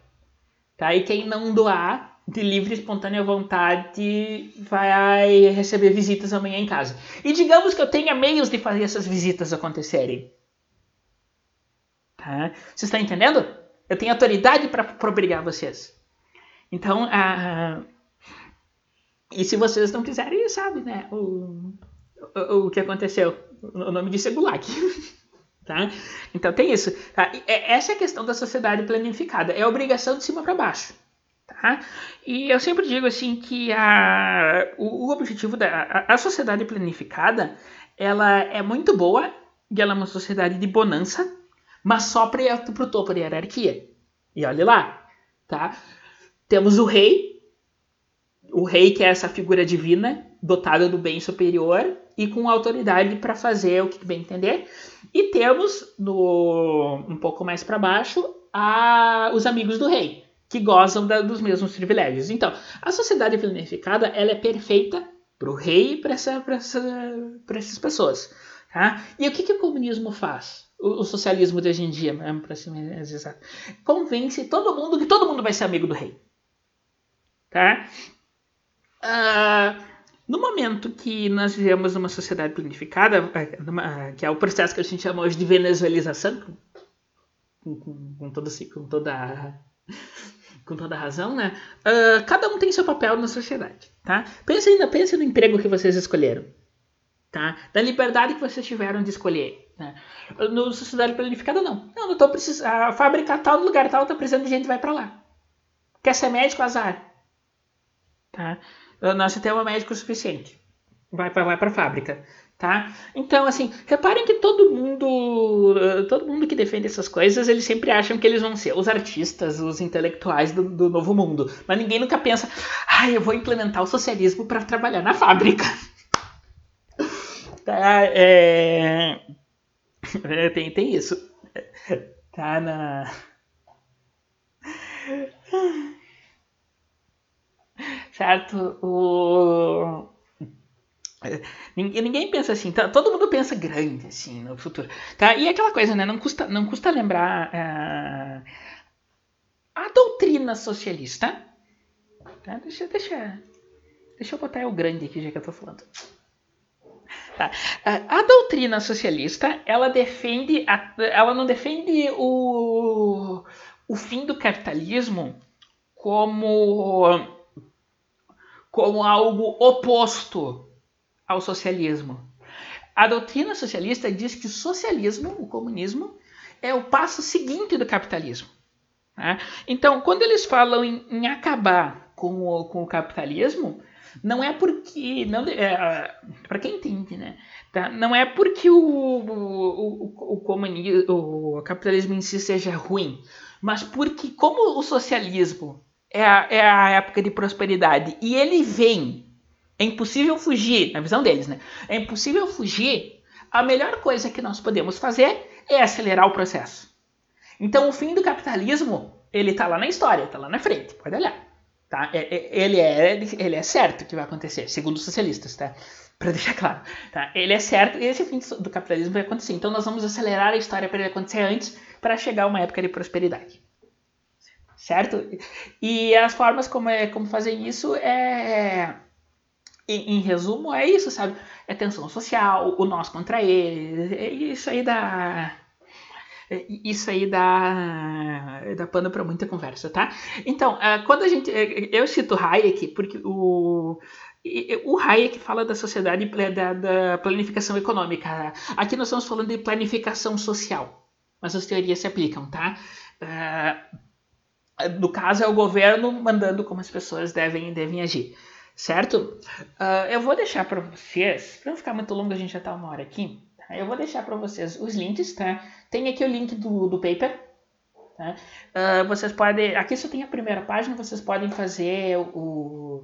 Tá? E quem não doar, de livre espontânea vontade, vai receber visitas amanhã em casa. E digamos que eu tenha meios de fazer essas visitas acontecerem. Tá? Você está entendendo? Eu tenho autoridade para obrigar vocês. Então, a... e se vocês não quiserem, sabe, né? O, o, o que aconteceu o nome disso é Gulag. tá? Então tem isso. Tá? É, essa é a questão da sociedade planificada. É obrigação de cima para baixo. Tá? E eu sempre digo assim que a, o, o objetivo da a, a, sociedade planificada ela é muito boa e ela é uma sociedade de bonança, mas só para o topo da hierarquia. E olha lá, tá? Temos o rei, o rei que é essa figura divina dotada do bem superior e com autoridade para fazer o que bem entender. E temos no um pouco mais para baixo a, os amigos do rei, que gozam da, dos mesmos privilégios. Então, a sociedade planificada ela é perfeita para o rei e para essa, essa, essas pessoas. Tá? E o que, que o comunismo faz? O, o socialismo de hoje em dia, para ser mais exato, convence todo mundo que todo mundo vai ser amigo do rei. Tá? Uh, no momento que nós vivemos uma sociedade planificada, é, que é o processo que a gente chama hoje de venezuelização, com, com, com, todo, com toda com toda razão, né? Uh, cada um tem seu papel na sociedade, tá? Pense, ainda, pense no emprego que vocês escolheram, tá? Da liberdade que vocês tiveram de escolher, né? No sociedade planificada, não. Não, eu tô precisando... A fábrica tal, no lugar tal, tá precisando de gente, vai para lá. Quer ser médico? Azar. Tá? Nós temos médico suficiente. Vai, vai, vai para a fábrica, tá? Então, assim, reparem que todo mundo, todo mundo que defende essas coisas, eles sempre acham que eles vão ser os artistas, os intelectuais do, do novo mundo. Mas ninguém nunca pensa, ah, eu vou implementar o socialismo para trabalhar na fábrica. tá, é... é... tem, tem isso. Tá na certo? O... Ninguém, ninguém pensa assim, tá? todo mundo pensa grande assim no futuro, tá? E aquela coisa, né? Não custa, não custa lembrar uh, a doutrina socialista, tá? Deixa, deixa, deixa eu botar o grande aqui, já que eu tô falando. Tá. A, a doutrina socialista, ela defende, a, ela não defende o, o fim do capitalismo como, como algo oposto ao socialismo. A doutrina socialista diz que o socialismo, o comunismo, é o passo seguinte do capitalismo. Né? Então, quando eles falam em, em acabar com o, com o capitalismo, não é porque. Não, é, para quem entende, né? Tá? Não é porque o, o, o, o, o capitalismo em si seja ruim, mas porque, como o socialismo é a, é a época de prosperidade e ele vem é impossível fugir, na visão deles, né? É impossível fugir. A melhor coisa que nós podemos fazer é acelerar o processo. Então, o fim do capitalismo, ele tá lá na história, tá lá na frente, pode olhar. Tá? É, é, ele, é, ele é certo que vai acontecer, segundo os socialistas, tá? Para deixar claro. Tá? Ele é certo e esse fim do capitalismo vai acontecer. Então, nós vamos acelerar a história para ele acontecer antes, para chegar a uma época de prosperidade. Certo? E as formas como, é, como fazem isso é em, em, resumo, é isso, sabe? É tensão social, o nós contra eles, é isso aí dá. É, isso aí dá, dá pano para muita conversa, tá? Então, é, quando a gente. Eu cito Hayek, porque o. O Hayek fala da sociedade da, da planificação econômica. Aqui nós estamos falando de planificação social, mas as teorias se aplicam, tá? No caso, é o governo mandando como as pessoas devem, devem agir certo? Uh, eu vou deixar para vocês, para não ficar muito longo, a gente já está uma hora aqui, tá? eu vou deixar para vocês os links, tá? Tem aqui o link do, do paper, tá? Uh, vocês podem, aqui só tem a primeira página, vocês podem fazer o,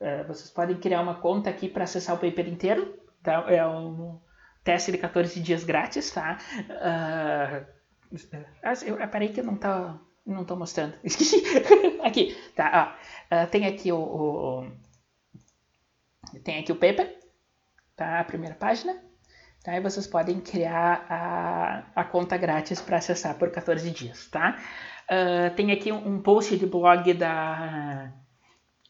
uh, vocês podem criar uma conta aqui para acessar o paper inteiro, tá? É um teste de 14 dias grátis, tá? Eu, parei que não tá não estou mostrando. Esqueci. aqui. Tá, ó. Uh, tem aqui o, o, Tem aqui o paper. Tá? A primeira página. Tá? E vocês podem criar a, a conta grátis para acessar por 14 dias. Tá? Uh, tem aqui um, um, post de blog da,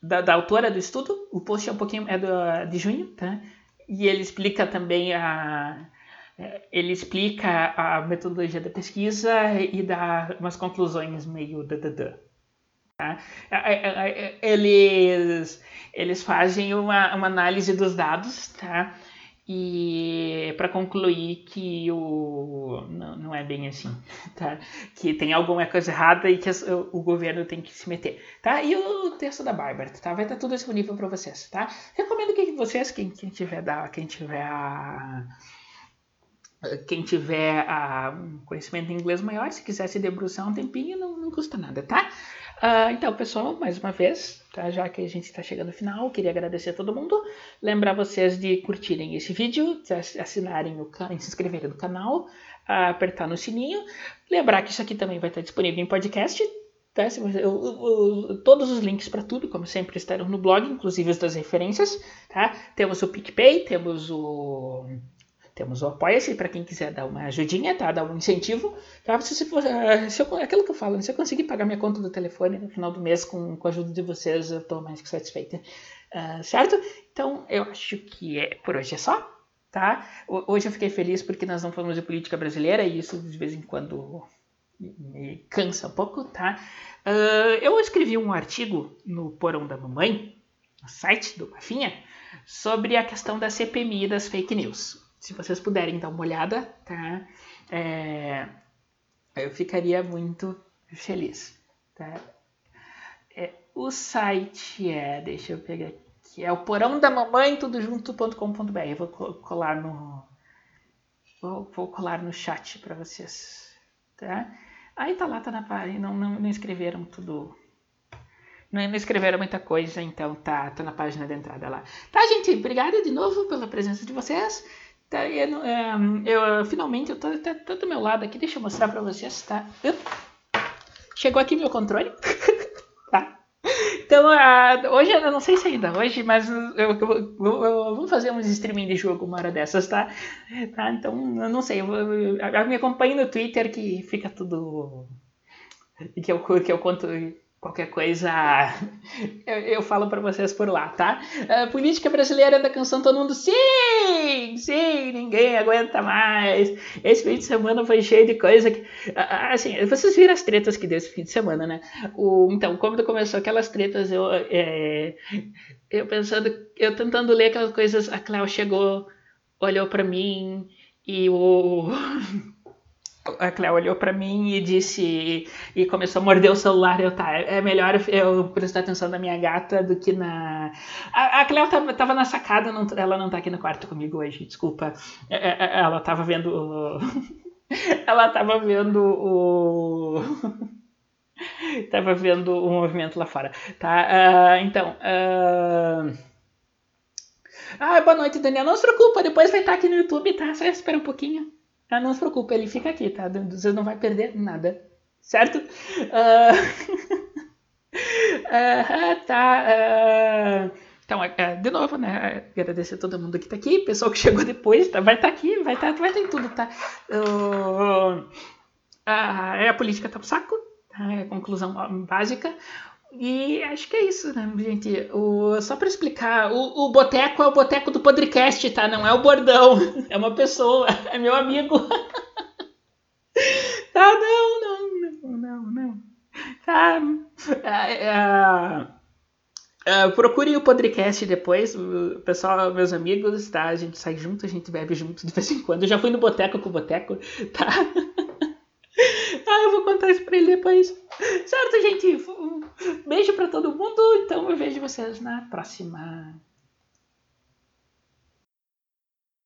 da, da, autora do estudo. O post é um pouquinho é do, de junho. Tá? E ele explica também a ele explica a metodologia da pesquisa e dá umas conclusões meio dadadã. Tá? Eles, eles fazem uma, uma análise dos dados tá? e para concluir que o não, não é bem assim tá? que tem alguma coisa errada e que o governo tem que se meter tá e o texto da Bárbara tá vai estar tudo disponível para vocês tá recomendo que vocês quem, quem tiver da quem tiver a quem tiver a, um conhecimento em inglês maior, se quiser se debruçar um tempinho, não, não custa nada, tá? Uh, então, pessoal, mais uma vez, tá? já que a gente está chegando no final, queria agradecer a todo mundo. Lembrar vocês de curtirem esse vídeo, assinarem o canal, se inscreverem no canal, uh, apertar no sininho. Lembrar que isso aqui também vai estar disponível em podcast. Tá? Você, eu, eu, todos os links para tudo, como sempre, estarão no blog, inclusive as das referências. Tá? Temos o PicPay, temos o temos o Apoia-se para quem quiser dar uma ajudinha, tá? Dar um incentivo. Tá? Se, se, eh, se eu, aquilo que eu falo, se eu conseguir pagar minha conta do telefone no final do mês com, com a ajuda de vocês, eu estou mais que satisfeita. Uh, certo? Então, eu acho que é, por hoje é só. Tá? Hoje eu fiquei feliz porque nós não falamos de política brasileira e isso de vez em quando me cansa um pouco, tá? Uh, eu escrevi um artigo no Porão da Mamãe, no site do Mafinha, sobre a questão da CPMI das fake news se vocês puderem dar uma olhada, tá? É, eu ficaria muito feliz, tá? É, o site é, deixa eu pegar aqui, é o porão da mamãe tudo junto.com.br. Eu vou colar no vou, vou colar no chat para vocês, tá? Aí tá lá, tá na página, não, não, não escreveram tudo não, escreveram muita coisa, então tá, tá na página de entrada lá. Tá, gente? Obrigada de novo pela presença de vocês. Tá, eu, é, eu, finalmente eu tô, do meu lado aqui, deixa eu mostrar pra vocês, tá? Chegou aqui meu controle. tá? Então, uh, hoje, eu não sei se ainda hoje, mas eu, eu, eu, vamos fazer uns streaming de jogo uma hora dessas, tá? tá? Então, eu não sei, eu, me acompanhe no Twitter que fica tudo. que eu, que eu conto Qualquer coisa eu, eu falo para vocês por lá, tá? A política brasileira da canção todo mundo sim, sim, ninguém aguenta mais. Esse fim de semana foi cheio de coisa que, assim, vocês viram as tretas que deu esse fim de semana, né? O, então, como começou aquelas tretas, eu, é, eu pensando, eu tentando ler aquelas coisas, a Cléo chegou, olhou para mim e o a Cléo olhou para mim e disse e começou a morder o celular. Eu tá, é melhor eu prestar atenção na minha gata do que na. A, a Cléo tava, tava na sacada, não, ela não tá aqui no quarto comigo hoje, desculpa. É, é, é, ela tava vendo. O... ela tava vendo o. tava vendo o movimento lá fora, tá? Uh, então. Uh... Ah, boa noite, Daniel. Não se preocupa, depois vai estar aqui no YouTube, tá? Só espera um pouquinho. Ah, não se preocupe, ele fica aqui, tá? Você não vai perder nada, certo? Uh... uh, tá. Uh... Então, de novo, né? Agradecer a todo mundo que tá aqui, pessoal que chegou depois, tá? vai estar tá aqui, vai estar tá, vai tá em tudo, tá? Uh, a política tá pro saco, tá? É a conclusão básica. E acho que é isso, né, gente? O, só para explicar, o, o Boteco é o Boteco do Podcast, tá? Não é o bordão. É uma pessoa, é meu amigo. tá, não, não, não, não. Tá. É, é, é, procure o podcast depois, pessoal, meus amigos, tá? A gente sai junto, a gente bebe junto de vez em quando. Eu já fui no Boteco com o Boteco, tá? ah, eu vou contar isso pra ele depois. Certo, gente? Beijo para todo mundo. Então eu vejo vocês na próxima.